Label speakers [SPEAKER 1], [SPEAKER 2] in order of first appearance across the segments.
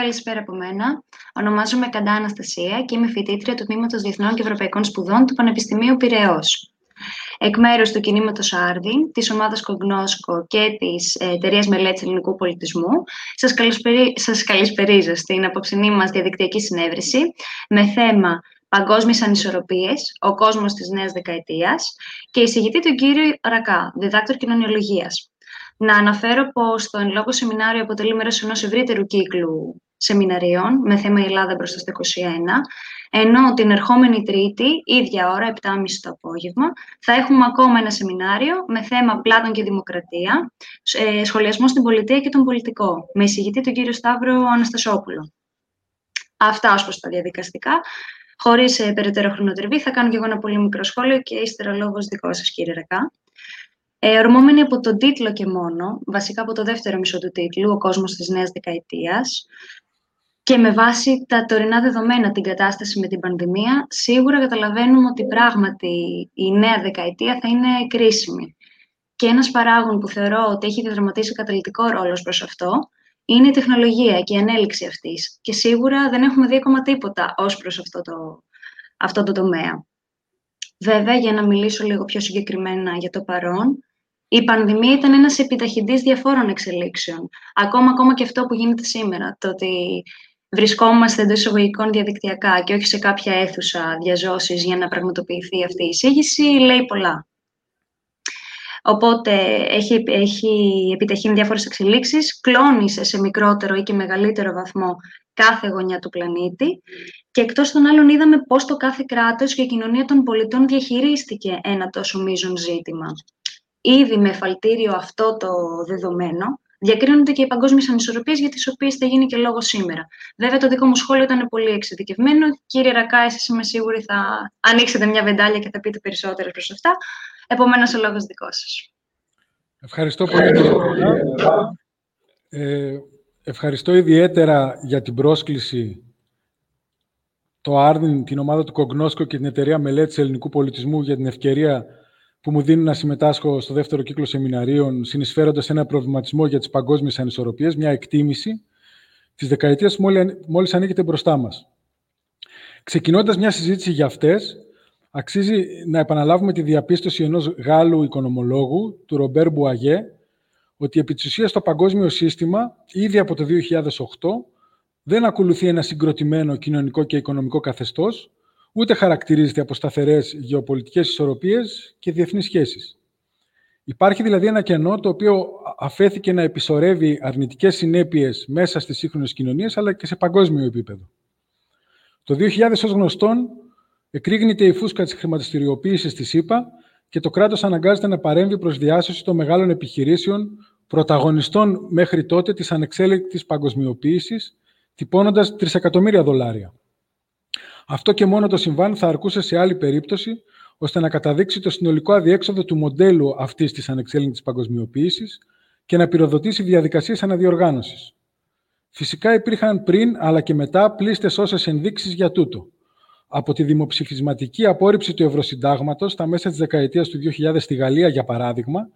[SPEAKER 1] Καλησπέρα από μένα. Ονομάζομαι Καντά Αναστασία και είμαι φοιτήτρια του Τμήματος Διεθνών και Ευρωπαϊκών Σπουδών του Πανεπιστημίου Πυραιό. Εκ μέρους του κινήματος Άρδιν, της ομάδας Κογνώσκο και της Εταιρείας Μελέτης Ελληνικού Πολιτισμού, σας καλησπερι... καλησπερίζω στην απόψηνή μας διαδικτυακή συνέβρεση με θέμα Παγκόσμιες Ανισορροπίες, ο κόσμος της νέας δεκαετίας και εισηγητή του κύριο Ρακά, διδάκτορ κοινωνιολογίας. Να αναφέρω πως το εν λόγω σεμινάριο αποτελεί μέρος ενός ευρύτερου κύκλου σεμιναρίων με θέμα η Ελλάδα μπροστά στα 21, ενώ την ερχόμενη Τρίτη, ίδια ώρα, 7.30 το απόγευμα, θα έχουμε ακόμα ένα σεμινάριο με θέμα Πλάτων και Δημοκρατία, ε, σχολιασμό στην πολιτεία και τον πολιτικό, με εισηγητή τον κύριο Σταύρο Αναστασόπουλο. Αυτά ως προς τα διαδικαστικά. Χωρίς ε, περαιτέρω χρονοτριβή, θα κάνω και εγώ ένα πολύ μικρό σχόλιο και ύστερα λόγος δικό σας, κύριε Ρακά. Ε, ορμόμενοι από τον τίτλο και μόνο, βασικά από το δεύτερο μισό του τίτλου, «Ο κόσμος της νέας δεκαετίας», και με βάση τα τωρινά δεδομένα την κατάσταση με την πανδημία, σίγουρα καταλαβαίνουμε ότι πράγματι η νέα δεκαετία θα είναι κρίσιμη. Και ένας παράγον που θεωρώ ότι έχει διαδραματίσει καταλητικό ρόλο προς αυτό, είναι η τεχνολογία και η ανέλυξη αυτής. Και σίγουρα δεν έχουμε δει ακόμα τίποτα ως προς αυτό το, αυτό το τομέα. Βέβαια, για να μιλήσω λίγο πιο συγκεκριμένα για το παρόν, η πανδημία ήταν ένας επιταχυντής διαφόρων εξελίξεων. Ακόμα, ακόμα και αυτό που γίνεται σήμερα, το ότι βρισκόμαστε εντός εισαγωγικών διαδικτυακά και όχι σε κάποια αίθουσα διαζώσεις για να πραγματοποιηθεί αυτή η εισήγηση, λέει πολλά. Οπότε έχει, έχει επιταχύνει διάφορες εξελίξεις, κλώνησε σε μικρότερο ή και μεγαλύτερο βαθμό κάθε γωνιά του πλανήτη και εκτός των άλλων είδαμε πώς το κάθε κράτος και η κοινωνία των πολιτών διαχειρίστηκε ένα τόσο μείζον ζήτημα ήδη με εφαλτήριο αυτό το δεδομένο, διακρίνονται και οι παγκόσμιες ανισορροπίες για τις οποίες θα γίνει και λόγος σήμερα. Βέβαια, το δικό μου σχόλιο ήταν πολύ εξειδικευμένο. Κύριε Ρακά, εσεί είμαι σίγουρη θα ανοίξετε μια βεντάλια και θα πείτε περισσότερε προς αυτά. Επομένως, ο λόγος δικός σας.
[SPEAKER 2] Ευχαριστώ πολύ, κύριε ε, Ευχαριστώ ιδιαίτερα για την πρόσκληση το Άρδιν, την ομάδα του Κογνώσκο και την Εταιρεία Μελέτης Ελληνικού Πολιτισμού για την ευκαιρία που μου δίνουν να συμμετάσχω στο δεύτερο κύκλο σεμιναρίων, συνεισφέροντας ένα προβληματισμό για τις παγκόσμιες ανισορροπίες, μια εκτίμηση της δεκαετίας που μόλι ανοίγεται μπροστά μας. Ξεκινώντας μια συζήτηση για αυτές, αξίζει να επαναλάβουμε τη διαπίστωση ενός Γάλλου οικονομολόγου, του Ρομπέρ Μπουαγέ, ότι επί της ουσίας το παγκόσμιο σύστημα, ήδη από το 2008, δεν ακολουθεί ένα συγκροτημένο κοινωνικό και οικονομικό καθεστώς, ούτε χαρακτηρίζεται από σταθερές γεωπολιτικές ισορροπίες και διεθνείς σχέσεις. Υπάρχει δηλαδή ένα κενό το οποίο αφέθηκε να επισορεύει αρνητικές συνέπειες μέσα στις σύγχρονες κοινωνίες, αλλά και σε παγκόσμιο επίπεδο. Το 2000 ως γνωστόν εκρήγνεται η φούσκα της χρηματιστηριοποίησης της ΕΠΑ και το κράτος αναγκάζεται να παρέμβει προς διάσωση των μεγάλων επιχειρήσεων πρωταγωνιστών μέχρι τότε της ανεξέλεγκτης παγκοσμιοποίησης, τυπώνοντας τρισεκατομμύρια δολάρια. Αυτό και μόνο το συμβάν θα αρκούσε σε άλλη περίπτωση, ώστε να καταδείξει το συνολικό αδιέξοδο του μοντέλου αυτής της ανεξέλεγκτης παγκοσμιοποίησης και να πυροδοτήσει διαδικασίες αναδιοργάνωσης. Φυσικά υπήρχαν πριν αλλά και μετά πλήστες όσες ενδείξεις για τούτο. Από τη δημοψηφισματική απόρριψη του Ευρωσυντάγματος στα μέσα της δεκαετίας του 2000 στη Γαλλία, για παράδειγμα,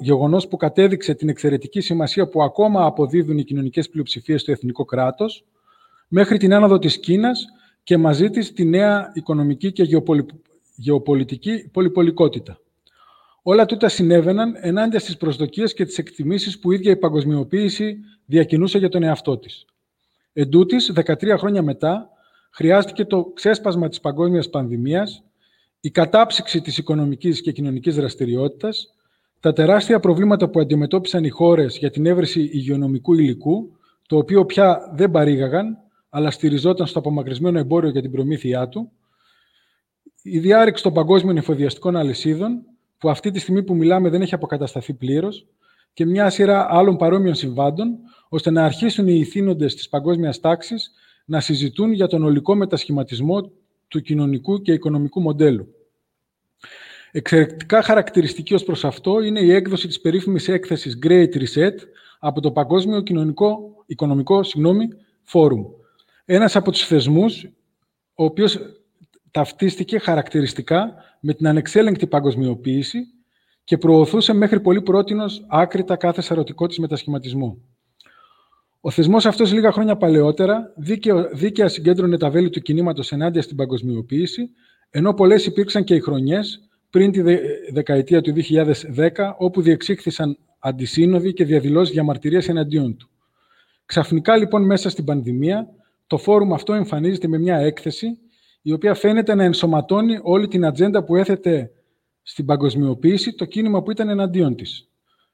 [SPEAKER 2] γεγονός που κατέδειξε την εξαιρετική σημασία που ακόμα αποδίδουν οι κοινωνικές πλειοψηφίες στο εθνικό κράτος, μέχρι την άνοδο της Κίνας και μαζί της τη νέα οικονομική και γεωπολιτική πολυπολικότητα. Όλα τούτα συνέβαιναν ενάντια στις προσδοκίες και τις εκτιμήσεις που η ίδια η παγκοσμιοποίηση διακινούσε για τον εαυτό της. Εν τούτης, 13 χρόνια μετά, χρειάστηκε το ξέσπασμα της παγκόσμιας πανδημίας, η κατάψυξη της οικονομικής και κοινωνικής δραστηριότητας, τα τεράστια προβλήματα που αντιμετώπισαν οι χώρες για την έβρεση υγειονομικού υλικού, το οποίο πια δεν παρήγαγαν, αλλά στηριζόταν στο απομακρυσμένο εμπόριο για την προμήθειά του, η διάρρηξη των παγκόσμιων εφοδιαστικών αλυσίδων, που αυτή τη στιγμή που μιλάμε δεν έχει αποκατασταθεί πλήρως, και μια σειρά άλλων παρόμοιων συμβάντων, ώστε να αρχίσουν οι ηθήνοντες της παγκόσμιας τάξης να συζητούν για τον ολικό μετασχηματισμό του κοινωνικού και οικονομικού μοντέλου. Εξαιρετικά χαρακτηριστική ως προς αυτό είναι η έκδοση της περίφημης έκθεσης Great Reset από το Παγκόσμιο Κοινωνικό, Οικονομικό συγγνώμη, Φόρουμ, ένας από τους θεσμούς, ο οποίος ταυτίστηκε χαρακτηριστικά με την ανεξέλεγκτη παγκοσμιοποίηση και προωθούσε μέχρι πολύ πρότινος άκρητα κάθε σαρωτικό της μετασχηματισμό. Ο θεσμός αυτός λίγα χρόνια παλαιότερα δίκαια συγκέντρωνε τα βέλη του κινήματος ενάντια στην παγκοσμιοποίηση, ενώ πολλές υπήρξαν και οι χρονιές πριν τη δεκαετία του 2010, όπου διεξήχθησαν αντισύνοδοι και διαδηλώσεις διαμαρτυρία εναντίον του. Ξαφνικά, λοιπόν, μέσα στην πανδημία, το φόρουμ αυτό εμφανίζεται με μια έκθεση, η οποία φαίνεται να ενσωματώνει όλη την ατζέντα που έθετε στην παγκοσμιοποίηση το κίνημα που ήταν εναντίον της.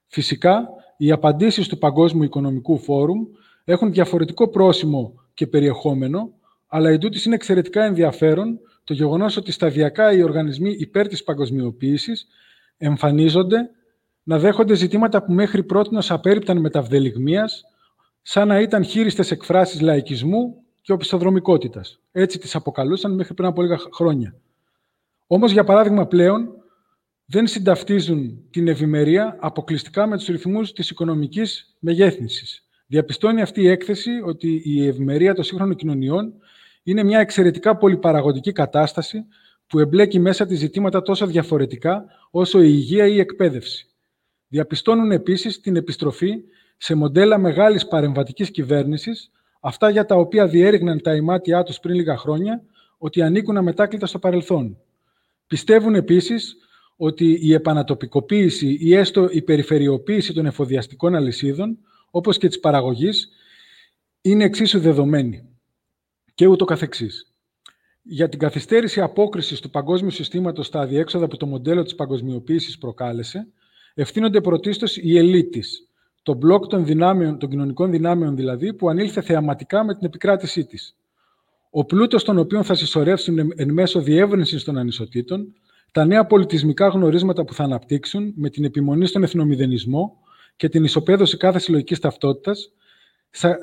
[SPEAKER 2] Φυσικά, οι απαντήσεις του Παγκόσμιου Οικονομικού Φόρουμ έχουν διαφορετικό πρόσημο και περιεχόμενο, αλλά η είναι εξαιρετικά ενδιαφέρον το γεγονός ότι σταδιακά οι οργανισμοί υπέρ της παγκοσμιοποίησης εμφανίζονται να δέχονται ζητήματα που μέχρι πρώτη απέριπταν μεταυδελιγμίας, σαν να ήταν χείριστες εκφράσεις λαϊκισμού και οπισθοδρομικότητας. Έτσι τις αποκαλούσαν μέχρι πριν από λίγα χρόνια. Όμως, για παράδειγμα, πλέον δεν συνταυτίζουν την ευημερία αποκλειστικά με τους ρυθμούς της οικονομικής μεγέθυνσης. Διαπιστώνει αυτή η έκθεση ότι η ευημερία των σύγχρονων κοινωνιών είναι μια εξαιρετικά πολυπαραγωγική κατάσταση που εμπλέκει μέσα της ζητήματα τόσο διαφορετικά όσο η υγεία ή η εκπαίδευση. Διαπιστώνουν επίσης την επιστροφή σε μοντέλα μεγάλης παρεμβατικής κυβέρνησης, αυτά για τα οποία διέριγναν τα ημάτια τους πριν λίγα χρόνια, ότι ανήκουν αμετάκλητα στο παρελθόν. Πιστεύουν επίσης ότι η επανατοπικοποίηση ή έστω η περιφερειοποίηση των εφοδιαστικών αλυσίδων, όπως και της παραγωγής, είναι εξίσου δεδομένη και ούτω καθεξής. Για την καθυστέρηση απόκρισης του παγκόσμιου συστήματος στα αδιέξοδα που το μοντέλο της παγκοσμιοποίησης προκάλεσε, ευθύνονται πρωτίστως οι ελίτης, το μπλοκ των, δυνάμεων, των κοινωνικών δυνάμεων δηλαδή, που ανήλθε θεαματικά με την επικράτησή της. Ο πλούτος των οποίων θα συσσωρεύσουν εν μέσω διεύρυνσης των ανισοτήτων, τα νέα πολιτισμικά γνωρίσματα που θα αναπτύξουν με την επιμονή στον εθνομηδενισμό και την ισοπαίδωση κάθε συλλογικής ταυτότητας,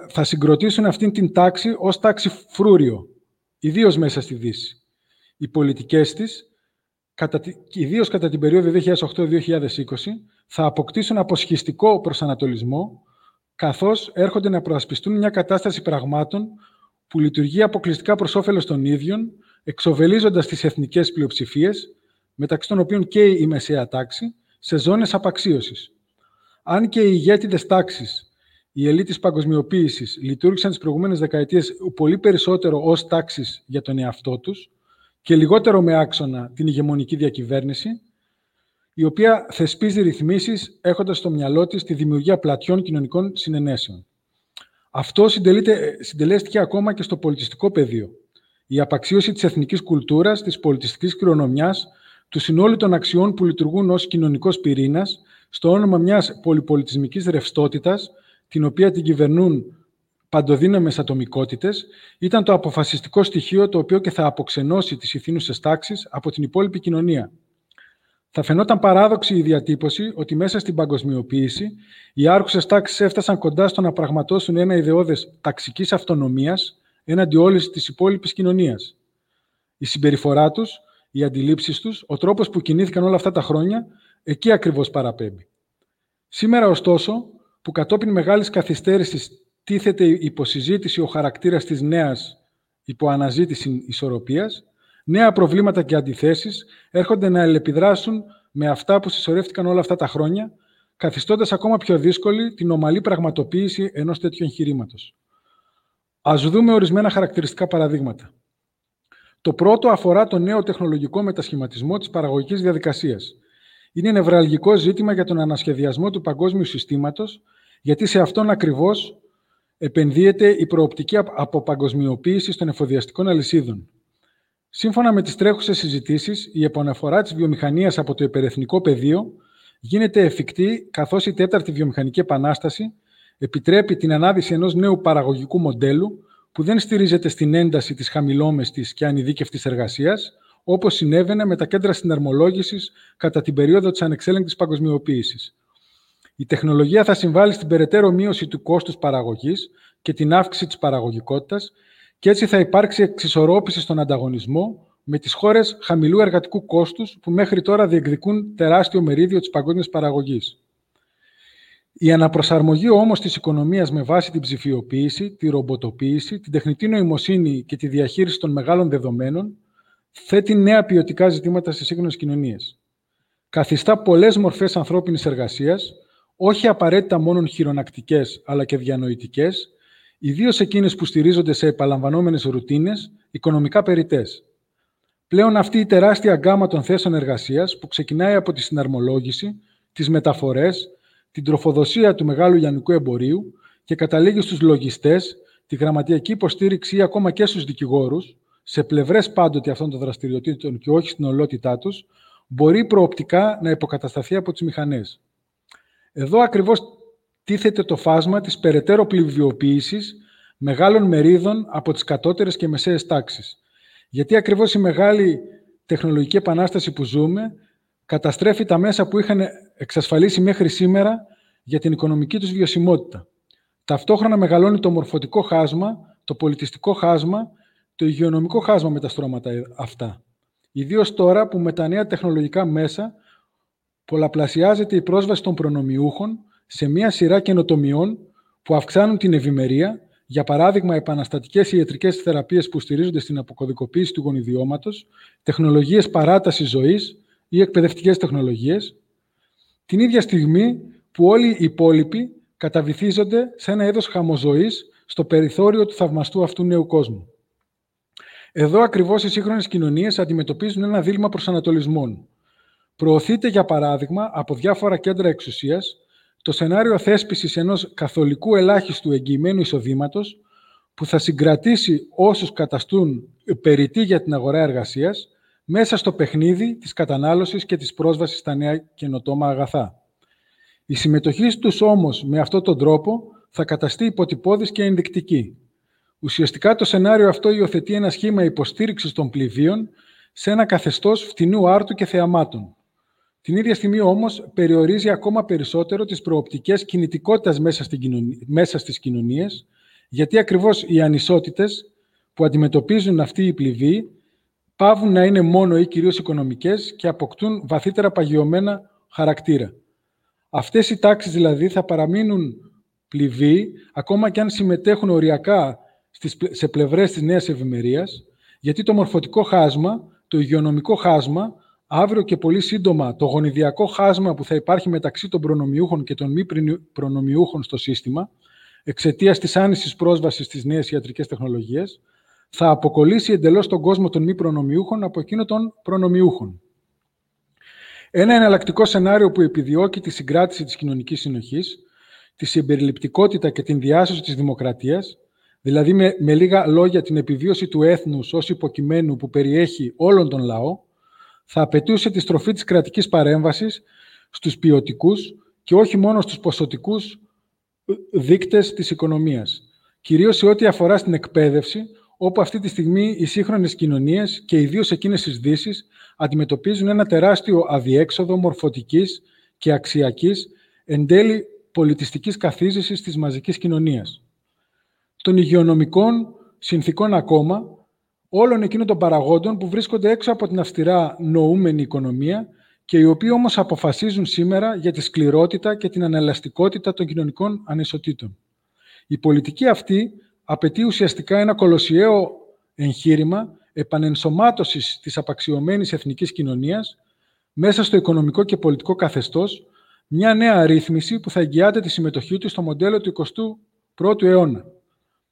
[SPEAKER 2] θα συγκροτήσουν αυτήν την τάξη ως τάξη φρούριο, ιδίως μέσα στη Δύση. Οι πολιτικές της, ιδίως κατά την περίοδο 2008-2020, θα αποκτήσουν αποσχιστικό προσανατολισμό, καθώς έρχονται να προασπιστούν μια κατάσταση πραγμάτων που λειτουργεί αποκλειστικά προς όφελος των ίδιων, εξοβελίζοντας τις εθνικές πλειοψηφίες μεταξύ των οποίων και η μεσαία τάξη, σε ζώνες απαξίωσης. Αν και οι ηγέτιδες τάξεις, η ελίτ της παγκοσμιοποίησης, λειτουργήσαν τις προηγούμενες δεκαετίες πολύ περισσότερο ως τάξεις για τον εαυτό τους και λιγότερο με άξονα την ηγεμονική διακυβέρνηση, η οποία θεσπίζει ρυθμίσεις έχοντας στο μυαλό της τη δημιουργία πλατιών κοινωνικών συνενέσεων. Αυτό συντελέστηκε ακόμα και στο πολιτιστικό πεδίο. Η απαξίωση της εθνικής κουλτούρας, της πολιτιστικής κληρονομιάς, του συνόλου των αξιών που λειτουργούν ως κοινωνικός πυρήνας, στο όνομα μιας πολυπολιτισμικής ρευστότητας, την οποία την κυβερνούν παντοδύναμες ατομικότητες, ήταν το αποφασιστικό στοιχείο το οποίο και θα αποξενώσει τις ηθήνουσες τάξεις από την υπόλοιπη κοινωνία. Θα φαινόταν παράδοξη η διατύπωση ότι μέσα στην παγκοσμιοποίηση οι άρχουσες τάξεις έφτασαν κοντά στο να πραγματώσουν ένα ιδεώδες ταξικής αυτονομίας έναντι όλης της υπόλοιπης κοινωνίας. Η συμπεριφορά τους οι αντιλήψεις τους, ο τρόπος που κινήθηκαν όλα αυτά τα χρόνια, εκεί ακριβώς παραπέμπει. Σήμερα, ωστόσο, που κατόπιν μεγάλης καθυστέρησης τίθεται υποσυζήτηση ο χαρακτήρας της νέας υποαναζήτηση ισορροπίας, νέα προβλήματα και αντιθέσεις έρχονται να ελεπιδράσουν με αυτά που συσσωρεύτηκαν όλα αυτά τα χρόνια, καθιστώντας ακόμα πιο δύσκολη την ομαλή πραγματοποίηση ενός τέτοιου εγχειρήματος. Ας δούμε ορισμένα χαρακτηριστικά παραδείγματα. Το πρώτο αφορά το νέο τεχνολογικό μετασχηματισμό της παραγωγικής διαδικασίας. Είναι νευραλγικό ζήτημα για τον ανασχεδιασμό του παγκόσμιου συστήματος, γιατί σε αυτόν ακριβώς επενδύεται η προοπτική αποπαγκοσμιοποίηση των εφοδιαστικών αλυσίδων. Σύμφωνα με τις τρέχουσες συζητήσεις, η επαναφορά της βιομηχανίας από το υπερεθνικό πεδίο γίνεται εφικτή καθώς η τέταρτη βιομηχανική επανάσταση επιτρέπει την ανάδυση ενός νέου παραγωγικού μοντέλου που δεν στηρίζεται στην ένταση της χαμηλόμεστης και ανειδίκευτης εργασίας, όπως συνέβαινε με τα κέντρα συναρμολόγησης κατά την περίοδο της ανεξέλεγκτης παγκοσμιοποίησης. Η τεχνολογία θα συμβάλλει στην περαιτέρω μείωση του κόστους παραγωγής και την αύξηση της παραγωγικότητας και έτσι θα υπάρξει εξισορρόπηση στον ανταγωνισμό με τις χώρες χαμηλού εργατικού κόστους που μέχρι τώρα διεκδικούν τεράστιο μερίδιο της παγκόσμιας παραγωγής. Η αναπροσαρμογή όμως της οικονομίας με βάση την ψηφιοποίηση, τη ρομποτοποίηση, την τεχνητή νοημοσύνη και τη διαχείριση των μεγάλων δεδομένων θέτει νέα ποιοτικά ζητήματα στις σύγχρονες κοινωνίες. Καθιστά πολλές μορφές ανθρώπινης εργασίας, όχι απαραίτητα μόνο χειρονακτικές αλλά και διανοητικές, ιδίως εκείνες που στηρίζονται σε επαλαμβανόμενες ρουτίνες, οικονομικά περιττές. Πλέον αυτή η τεράστια γκάμα των θέσεων εργασίας που ξεκινάει από τη συναρμολόγηση, τις μεταφορές, την τροφοδοσία του μεγάλου λιανικού εμπορίου και καταλήγει στους λογιστές, τη γραμματιακή υποστήριξη ή ακόμα και στους δικηγόρους, σε πλευρές πάντοτε αυτών των δραστηριοτήτων και όχι στην ολότητά τους, μπορεί προοπτικά να υποκατασταθεί από τις μηχανές. Εδώ ακριβώς τίθεται το φάσμα της περαιτέρω πληβιοποίησης μεγάλων μερίδων από τις κατώτερες και μεσαίες τάξεις. Γιατί ακριβώς η μεγάλη τεχνολογική επανάσταση που ζούμε καταστρέφει τα μέσα που είχαν εξασφαλίσει μέχρι σήμερα για την οικονομική τους βιωσιμότητα. Ταυτόχρονα μεγαλώνει το μορφωτικό χάσμα, το πολιτιστικό χάσμα, το υγειονομικό χάσμα με τα στρώματα αυτά. Ιδίως τώρα που με τα νέα τεχνολογικά μέσα πολλαπλασιάζεται η πρόσβαση των προνομιούχων σε μια σειρά καινοτομιών που αυξάνουν την ευημερία, για παράδειγμα, επαναστατικές ιατρικές θεραπείες που στηρίζονται στην αποκωδικοποίηση του γονιδιώματος, τεχνολογίες παράτασης ζωής ή εκπαιδευτικές τεχνολογίες, την ίδια στιγμή που όλοι οι υπόλοιποι καταβυθίζονται σε ένα είδος χαμοζωής στο περιθώριο του θαυμαστού αυτού νέου κόσμου. Εδώ ακριβώς οι σύγχρονες κοινωνίες αντιμετωπίζουν ένα δίλημα προσανατολισμών. Προωθείται, για παράδειγμα, από διάφορα κέντρα εξουσίας το σενάριο θέσπισης ενός καθολικού ελάχιστου εγγυημένου εισοδήματος που θα συγκρατήσει όσους καταστούν περιττοί για την αγορά εργασίας μέσα στο παιχνίδι της κατανάλωσης και της πρόσβασης στα νέα καινοτόμα αγαθά. Η συμμετοχή τους όμως με αυτόν τον τρόπο θα καταστεί υποτυπώδης και ενδεικτική. Ουσιαστικά το σενάριο αυτό υιοθετεί ένα σχήμα υποστήριξης των πληβίων σε ένα καθεστώς φτηνού άρτου και θεαμάτων. Την ίδια στιγμή όμως περιορίζει ακόμα περισσότερο τις προοπτικές κινητικότητας μέσα, στην κοινωνία, μέσα στις κοινωνίες, γιατί ακριβώς οι ανισότητες που αντιμετωπίζουν αυτοί οι πληβοί πάβουν να είναι μόνο ή κυρίως οικονομικές και αποκτούν βαθύτερα παγιωμένα χαρακτήρα. Αυτές οι τάξεις δηλαδή θα παραμείνουν πληβοί, ακόμα και αν συμμετέχουν οριακά σε πλευρές της νέας ευημερίας, γιατί το μορφωτικό χάσμα, το υγειονομικό χάσμα, αύριο και πολύ σύντομα το γονιδιακό χάσμα που θα υπάρχει μεταξύ των προνομιούχων και των μη προνομιούχων στο σύστημα, εξαιτίας της άνησης πρόσβασης στις νέες ιατρικές τεχνολογίες, θα αποκολλήσει εντελώς τον κόσμο των μη προνομιούχων από εκείνο των προνομιούχων. Ένα εναλλακτικό σενάριο που επιδιώκει τη συγκράτηση της κοινωνικής συνοχής, τη συμπεριληπτικότητα και την διάσωση της δημοκρατίας, δηλαδή με, με λίγα λόγια την επιβίωση του έθνους ως υποκειμένου που περιέχει όλον τον λαό, θα απαιτούσε τη στροφή της κρατικής παρέμβασης στους ποιοτικούς και όχι μόνο στους ποσοτικούς ε, δείκτες της οικονομίας. Κυρίως σε ό,τι αφορά στην εκπαίδευση, όπου αυτή τη στιγμή οι σύγχρονες κοινωνίες και ιδίως εκείνες τις δύσεις αντιμετωπίζουν ένα τεράστιο αδιέξοδο μορφωτικής και αξιακής εν τέλει πολιτιστικής καθίζησης της μαζικής κοινωνίας. Των υγειονομικών συνθήκων ακόμα, όλων εκείνων των παραγόντων που βρίσκονται έξω από την αυστηρά νοούμενη οικονομία και οι οποίοι όμως αποφασίζουν σήμερα για τη σκληρότητα και την ανελαστικότητα των κοινωνικών ανισοτήτων. Η πολιτική αυτή απαιτεί ουσιαστικά ένα κολοσιαίο εγχείρημα επανενσωμάτωσης της απαξιωμένης εθνικής κοινωνίας μέσα στο οικονομικό και πολιτικό καθεστώς, μια νέα αρρύθμιση που θα εγγυάται τη συμμετοχή του στο μοντέλο του 21ου αιώνα.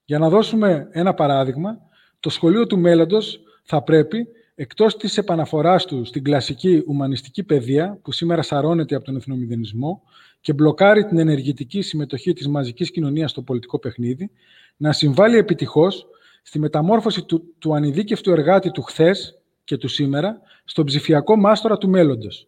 [SPEAKER 2] Για να δώσουμε ένα παράδειγμα, το σχολείο του μέλλοντος θα πρέπει, εκτός της επαναφοράς του στην κλασική ουμανιστική παιδεία, που σήμερα σαρώνεται από τον εθνομηδενισμό και μπλοκάρει την ενεργητική συμμετοχή της μαζικής κοινωνίας στο πολιτικό παιχνίδι, να συμβάλλει επιτυχώς στη μεταμόρφωση του, του ανειδίκευτου εργάτη του χθες και του σήμερα στον ψηφιακό μάστορα του μέλλοντος.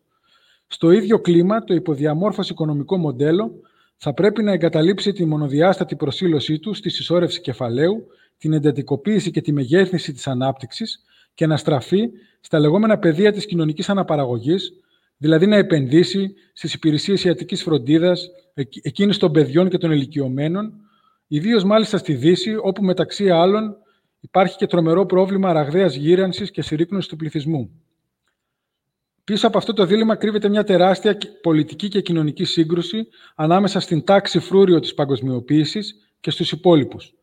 [SPEAKER 2] Στο ίδιο κλίμα, το υποδιαμόρφωση οικονομικό μοντέλο θα πρέπει να εγκαταλείψει τη μονοδιάστατη προσήλωσή του στη συσσόρευση κεφαλαίου, την εντατικοποίηση και τη μεγέθυνση της ανάπτυξης και να στραφεί στα λεγόμενα πεδία της κοινωνικής αναπαραγωγής, δηλαδή να επενδύσει στις υπηρεσίες ιατρικής φροντίδας, εκείνης των παιδιών και των ηλικιωμένων, ιδίως μάλιστα στη Δύση, όπου μεταξύ άλλων υπάρχει και τρομερό πρόβλημα ραγδαίας γύρανσης και συρρήκνωσης του πληθυσμού. Πίσω από αυτό το δίλημα κρύβεται μια τεράστια πολιτική και κοινωνική σύγκρουση ανάμεσα στην τάξη φρούριο της παγκοσμιοποίησης και στους υπόλοιπους.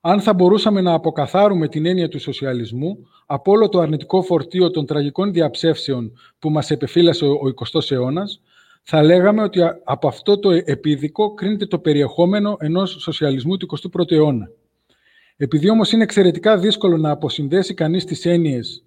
[SPEAKER 2] Αν θα μπορούσαμε να αποκαθάρουμε την έννοια του σοσιαλισμού από όλο το αρνητικό φορτίο των τραγικών διαψεύσεων που μας επεφύλασε ο 20ος αιώνας, θα λέγαμε ότι από αυτό το επίδικο κρίνεται το περιεχόμενο ενός σοσιαλισμού του 21ου αιώνα. Επειδή όμως είναι εξαιρετικά δύσκολο να αποσυνδέσει κανείς τις έννοιες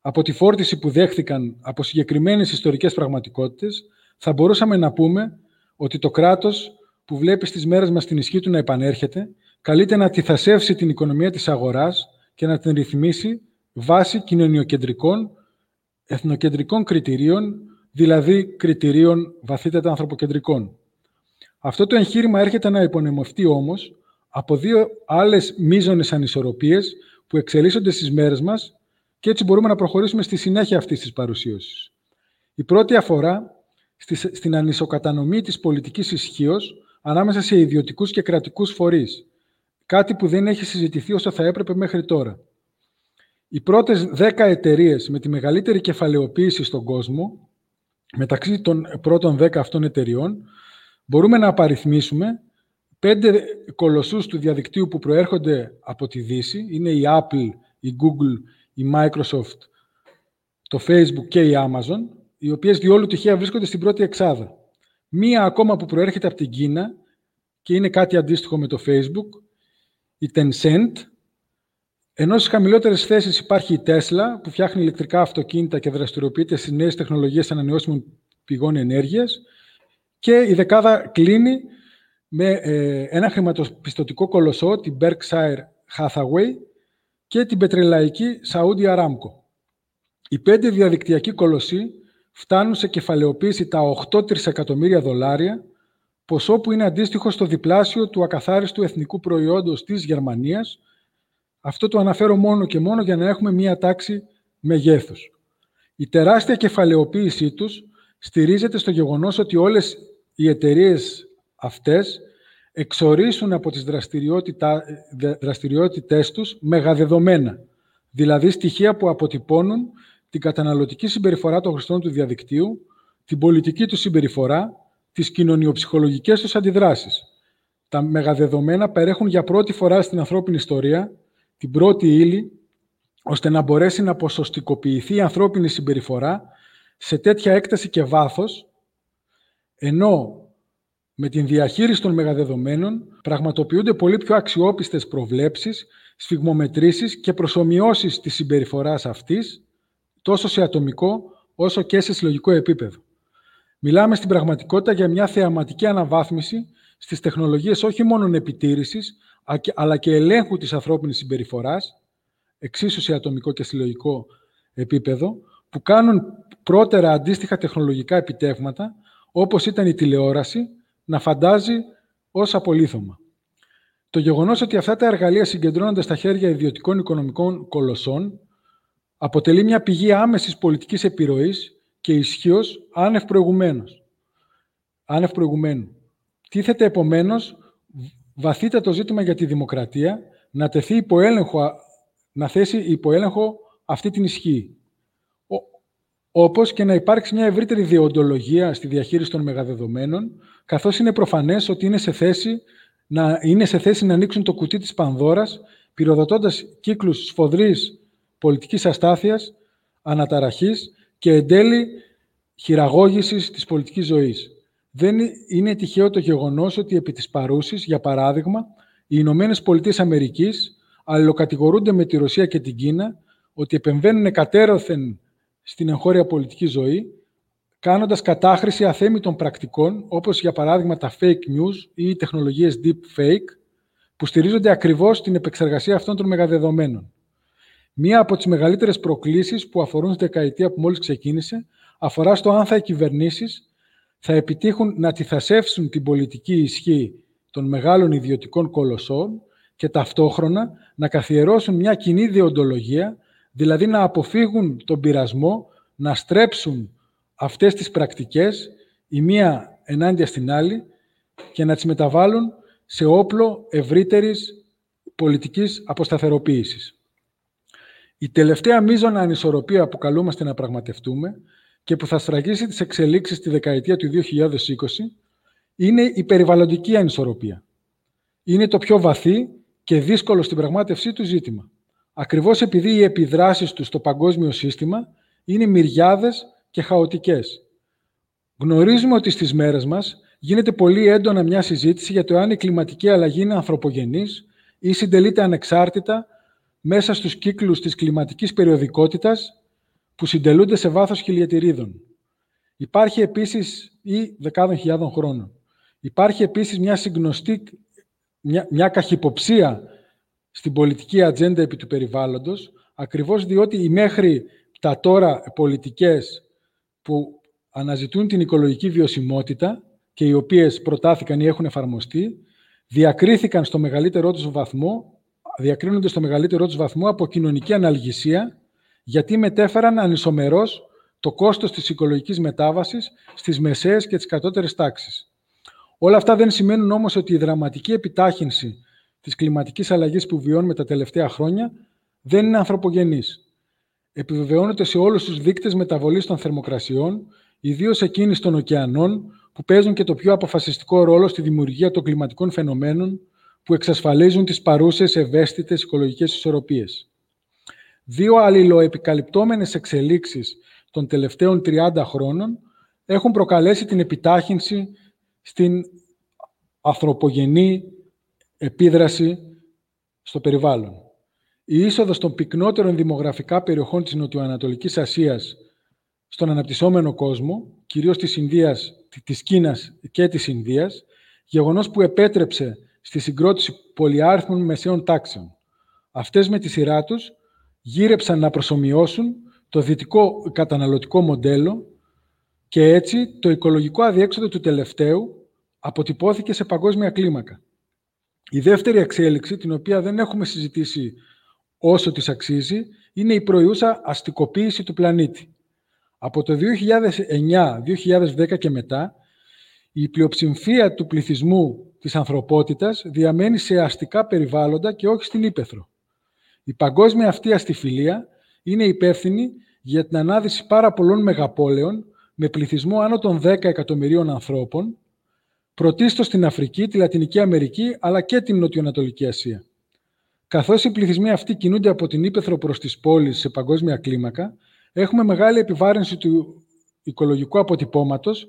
[SPEAKER 2] από τη φόρτιση που δέχθηκαν από συγκεκριμένες ιστορικές πραγματικότητες, θα μπορούσαμε να πούμε ότι το κράτος που βλέπει στις μέρες μας την ισχύ του να επανέρχεται, καλείται να αντιθασεύσει την οικονομία της αγοράς και να την ρυθμίσει βάσει κοινωνιοκεντρικών, εθνοκεντρικών κριτηρίων, δηλαδή κριτηρίων βαθύτερα ανθρωποκεντρικών. Αυτό το εγχείρημα έρχεται να υπονεμωθεί όμως από δύο άλλες μείζονες ανισορροπίες που εξελίσσονται στις μέρες μας και έτσι μπορούμε να προχωρήσουμε στη συνέχεια αυτής της παρουσίωσης. Η πρώτη αφορά στην ανισοκατανομή της πολιτικής ισχύως ανάμεσα σε ιδιωτικούς και κρατικούς φορείς, κάτι που δεν έχει συζητηθεί όσο θα έπρεπε μέχρι τώρα. Οι πρώτες δέκα εταιρείες με τη μεγαλύτερη κεφαλαιοποίηση στον κόσμο, μεταξύ των πρώτων δέκα αυτών εταιριών, μπορούμε να απαριθμίσουμε πέντε κολοσσούς του διαδικτύου που προέρχονται από τη Δύση. Είναι η Apple, η Google, η Microsoft, το Facebook και η Amazon, οι οποίες διόλου τυχαία βρίσκονται στην πρώτη εξάδα. Μία ακόμα που προέρχεται από την Κίνα και είναι κάτι αντίστοιχο με το Facebook, η Tencent, ενώ στις χαμηλότερες θέσεις υπάρχει η Tesla, που φτιάχνει ηλεκτρικά αυτοκίνητα και δραστηριοποιείται στις νέες τεχνολογίες ανανεώσιμων πηγών ενέργειας. Και η δεκάδα κλείνει με ε, ένα χρηματοπιστωτικό κολοσσό, την Berkshire Hathaway και την πετρελαϊκή Saudi Aramco. Οι πέντε διαδικτυακοί κολοσσοί φτάνουν σε κεφαλαιοποίηση τα 8 τρισεκατομμύρια δολάρια, ποσό που είναι αντίστοιχο στο διπλάσιο του ακαθάριστου εθνικού προϊόντος της Γερμανίας. Αυτό το αναφέρω μόνο και μόνο για να έχουμε μία τάξη μεγέθους. Η τεράστια κεφαλαιοποίησή τους στηρίζεται στο γεγονός ότι όλες οι εταιρείες αυτές εξορίσουν από τις δραστηριότητές τους μεγαδεδομένα, δηλαδή στοιχεία που αποτυπώνουν την καταναλωτική συμπεριφορά των χρηστών του διαδικτύου, την πολιτική του συμπεριφορά, τις κοινωνιοψυχολογικές τους αντιδράσεις. Τα μεγαδεδομένα περέχουν για πρώτη φορά στην ανθρώπινη ιστορία την πρώτη ύλη, ώστε να μπορέσει να ποσοστικοποιηθεί η ανθρώπινη συμπεριφορά σε τέτοια έκταση και βάθος, ενώ με την διαχείριση των μεγαδεδομένων πραγματοποιούνται πολύ πιο αξιόπιστες προβλέψεις, σφιγμομετρήσεις και προσωμιώσεις της συμπεριφοράς αυτής, τόσο σε ατομικό όσο και σε συλλογικό επίπεδο. Μιλάμε στην πραγματικότητα για μια θεαματική αναβάθμιση στις τεχνολογίες όχι μόνο επιτήρησης, αλλά και ελέγχου της ανθρώπινης συμπεριφοράς, εξίσου σε ατομικό και συλλογικό επίπεδο, που κάνουν πρώτερα αντίστοιχα τεχνολογικά επιτεύγματα, όπως ήταν η τηλεόραση, να φαντάζει ως απολύθωμα. Το γεγονός ότι αυτά τα εργαλεία συγκεντρώνονται στα χέρια ιδιωτικών οικονομικών κολοσσών αποτελεί μια πηγή άμεσης πολιτικής επιρροής και ισχύως άνευ προηγουμένως. Άνευ προηγουμένου. Τίθεται επομένως βαθύτατο ζήτημα για τη δημοκρατία να τεθεί υπό να θέσει υπό έλεγχο αυτή την ισχύ. Όπως και να υπάρξει μια ευρύτερη διοντολογία στη διαχείριση των μεγαδεδομένων, καθώς είναι προφανές ότι είναι σε θέση να, είναι σε θέση να ανοίξουν το κουτί της Πανδώρας, πυροδοτώντας κύκλους σφοδρής πολιτικής αστάθειας, αναταραχής και εν τέλει χειραγώγησης της πολιτικής ζωής. Δεν είναι τυχαίο το γεγονός ότι επί της παρούσης, για παράδειγμα, οι Ηνωμένες Πολιτείες Αμερικής αλληλοκατηγορούνται με τη Ρωσία και την Κίνα ότι επεμβαίνουν κατέρωθεν στην εγχώρια πολιτική ζωή, κάνοντας κατάχρηση αθέμητων πρακτικών, όπως για παράδειγμα τα fake news ή οι τεχνολογίες deep fake, που στηρίζονται ακριβώς στην επεξεργασία αυτών των μεγαδεδομένων. Μία από τις μεγαλύτερες προκλήσεις που αφορούν στη δεκαετία που μόλις ξεκίνησε αφορά στο αν θα οι κυβερνήσεις θα επιτύχουν να τυθασεύσουν την πολιτική ισχύ των μεγάλων ιδιωτικών κολοσσών και ταυτόχρονα να καθιερώσουν μια κοινή διοντολογία, δηλαδή να αποφύγουν τον πειρασμό, να στρέψουν αυτές τις πρακτικές η μία ενάντια στην άλλη και να τις μεταβάλουν σε όπλο ευρύτερης πολιτικής αποσταθεροποίησης. Η τελευταία μείζωνα ανισορροπία που καλούμαστε να πραγματευτούμε και που θα στραγγίσει τις εξελίξεις τη δεκαετία του 2020 είναι η περιβαλλοντική ανισορροπία. Είναι το πιο βαθύ και δύσκολο στην πραγμάτευσή του ζήτημα. Ακριβώς επειδή οι επιδράσεις τους στο παγκόσμιο σύστημα είναι μυριάδες και χαοτικές. Γνωρίζουμε ότι στις μέρες μας γίνεται πολύ έντονα μια συζήτηση για το αν η κλιματική αλλαγή είναι ανθρωπογενής ή συντελείται ανεξάρτητα μέσα στους κύκλους της κλιματικής περιοδικότητας που συντελούνται σε βάθος χιλιετηρίδων. Υπάρχει επίσης, ή δεκάδων χιλιάδων χρόνων, υπάρχει επίσης μια συγκνωστή, μια, μια καχυποψία στην πολιτική ατζέντα επί του περιβάλλοντος, ακριβώς διότι οι μέχρι τα τώρα πολιτικές που αναζητούν την οικολογική βιωσιμότητα και οι οποίες προτάθηκαν ή έχουν εφαρμοστεί, διακρίθηκαν στο μεγαλύτερό τους βαθμό, διακρίνονται στο μεγαλύτερό τους βαθμό από κοινωνική αναλγησία, γιατί μετέφεραν ανισομερώς το κόστος της οικολογικής μετάβασης στις μεσαίες και τις κατώτερες τάξεις. Όλα αυτά δεν σημαίνουν όμως ότι η δραματική επιτάχυνση της κλιματικής αλλαγής που βιώνουμε τα τελευταία χρόνια δεν είναι ανθρωπογενής. Επιβεβαιώνεται σε όλους τους δείκτες μεταβολής των θερμοκρασιών, ιδίως εκείνης των ωκεανών, που παίζουν και το πιο αποφασιστικό ρόλο στη δημιουργία των κλιματικών φαινομένων που εξασφαλίζουν τις παρούσες ευαίσθητες οικολογικές ισορροπίες. Δύο αλληλοεπικαλυπτόμενες εξελίξεις των τελευταίων 30 χρόνων έχουν προκαλέσει την επιτάχυνση στην ανθρωπογενή επίδραση στο περιβάλλον. Η είσοδος των πυκνότερων δημογραφικά περιοχών της Νοτιοανατολικής Ασίας στον αναπτυσσόμενο κόσμο, κυρίως της, Ινδίας, της Κίνας και της Ινδίας, γεγονός που επέτρεψε στη συγκρότηση πολυάριθμων μεσαίων τάξεων. Αυτές με τη σειρά τους γύρεψαν να προσωμιώσουν το δυτικό καταναλωτικό μοντέλο και έτσι το οικολογικό αδιέξοδο του τελευταίου αποτυπώθηκε σε παγκόσμια κλίμακα. Η δεύτερη εξέλιξη, την οποία δεν έχουμε συζητήσει όσο της αξίζει, είναι η προϊούσα αστικοποίηση του πλανήτη. Από το 2009-2010 και μετά, η πλειοψηφία του πληθυσμού της ανθρωπότητας διαμένει σε αστικά περιβάλλοντα και όχι στην Ήπεθρο. Η παγκόσμια αυτή αστιφιλία είναι υπεύθυνη για την ανάδυση πάρα πολλών μεγαπόλεων με πληθυσμό άνω των 10 εκατομμυρίων ανθρώπων, πρωτίστως στην Αφρική, τη Λατινική Αμερική, αλλά και την Νοτιοανατολική Ασία. Καθώς οι πληθυσμοί αυτοί κινούνται από την Ήπεθρο προς τις πόλεις σε παγκόσμια κλίμακα, έχουμε μεγάλη επιβάρυνση του οικολογικού αποτυπώματος,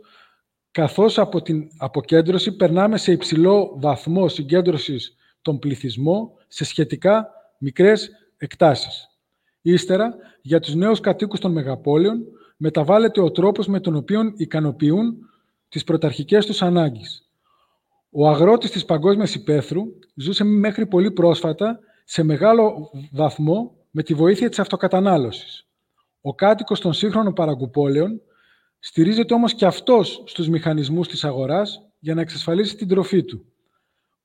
[SPEAKER 2] καθώς από την αποκέντρωση περνάμε σε υψηλό βαθμό συγκέντρωσης των πληθυσμών σε σχετικά μικρές εκτάσεις. Ύστερα, για τους νέους κατοίκους των μεγαπόλεων, μεταβάλλεται ο τρόπος με τον οποίο ικανοποιούν τις πρωταρχικές τους ανάγκες. Ο αγρότης της παγκόσμιας υπαίθρου ζούσε μέχρι πολύ πρόσφατα σε μεγάλο βαθμό με τη βοήθεια της αυτοκατανάλωσης. Ο κάτοικος των σύγχρονων παραγκουπόλεων στηρίζεται όμως και αυτός στους μηχανισμούς της αγοράς για να εξασφαλίσει την τροφή του.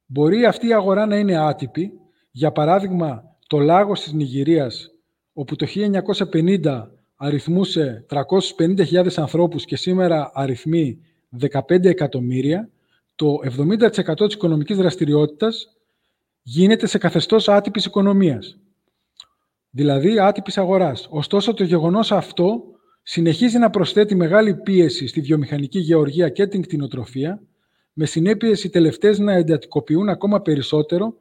[SPEAKER 2] Μπορεί αυτή η αγορά να είναι άτυπη, για παράδειγμα το λάγος της Νιγηρίας, όπου το 1950 αριθμούσε 350.000 ανθρώπους και σήμερα αριθμεί 15 εκατομμύρια, το 70% της οικονομικής δραστηριότητας γίνεται σε καθεστώς άτυπης οικονομίας, δηλαδή άτυπης αγοράς. Ωστόσο, το γεγονός αυτό συνεχίζει να προσθέτει μεγάλη πίεση στη βιομηχανική γεωργία και την κτηνοτροφία, με συνέπειες οι τελευταίες να εντατικοποιούν ακόμα περισσότερο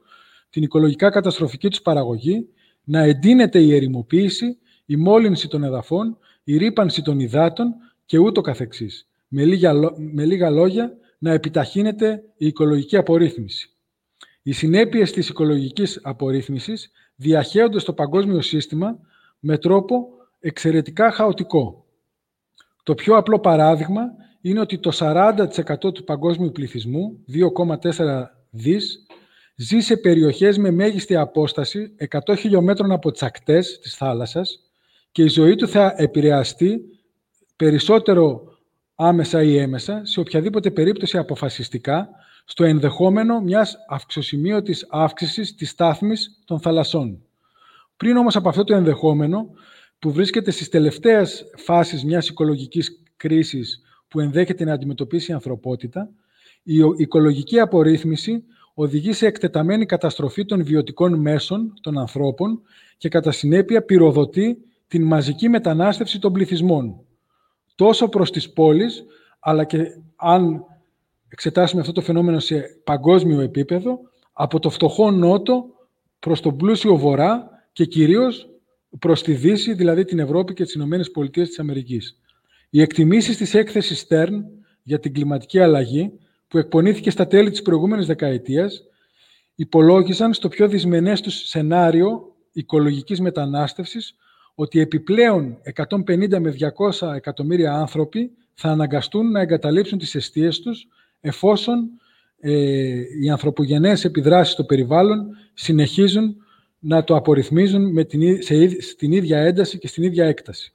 [SPEAKER 2] την οικολογικά καταστροφική τους παραγωγή, να εντείνεται η ερημοποίηση, η μόλυνση των εδαφών, η ρήπανση των υδάτων και ούτω καθεξής. Με λίγα, με λίγα λόγια, να επιταχύνεται η οικολογική απορρίθμιση. Οι συνέπειες της οικολογικής απορρίθμισης διαχέονται στο παγκόσμιο σύστημα με τρόπο εξαιρετικά χαοτικό. Το πιο απλό παράδειγμα είναι ότι το 40% του παγκόσμιου πληθυσμού, 2,4 δις, ζει σε περιοχές με μέγιστη απόσταση 100 χιλιόμετρων από τις ακτές της θάλασσας και η ζωή του θα επηρεαστεί περισσότερο άμεσα ή έμεσα, σε οποιαδήποτε περίπτωση αποφασιστικά, στο ενδεχόμενο μιας αυξοσημείωτης αύξησης της στάθμης των θαλασσών. Πριν όμως από αυτό το ενδεχόμενο, που βρίσκεται στις τελευταίες φάσεις μιας οικολογικής κρίσης που ενδέχεται να αντιμετωπίσει η ανθρωπότητα, η οικολογική απορρίθμιση οδηγεί σε εκτεταμένη καταστροφή των βιωτικών μέσων των ανθρώπων και κατά συνέπεια πυροδοτεί την μαζική μετανάστευση των πληθυσμών, τόσο προς τις πόλεις, αλλά και αν εξετάσουμε αυτό το φαινόμενο σε παγκόσμιο επίπεδο, από το φτωχό νότο προς τον πλούσιο βορρά και κυρίως προς τη Δύση, δηλαδή την Ευρώπη και τις Ηνωμένες Πολιτείες της Αμερικής. Οι εκτιμήσεις της έκθεσης Stern για την κλιματική αλλαγή, που εκπονήθηκε στα τέλη της προηγούμενης δεκαετίας, υπολόγιζαν στο πιο δυσμενές τους σενάριο οικολογικής μετανάστευσης ότι επιπλέον 150 με 200 εκατομμύρια άνθρωποι θα αναγκαστούν να εγκαταλείψουν τις αιστείες τους εφόσον ε, οι ανθρωπογενές επιδράσεις στο περιβάλλον συνεχίζουν να το απορριθμίζουν με την, σε, στην ίδια ένταση και στην ίδια έκταση.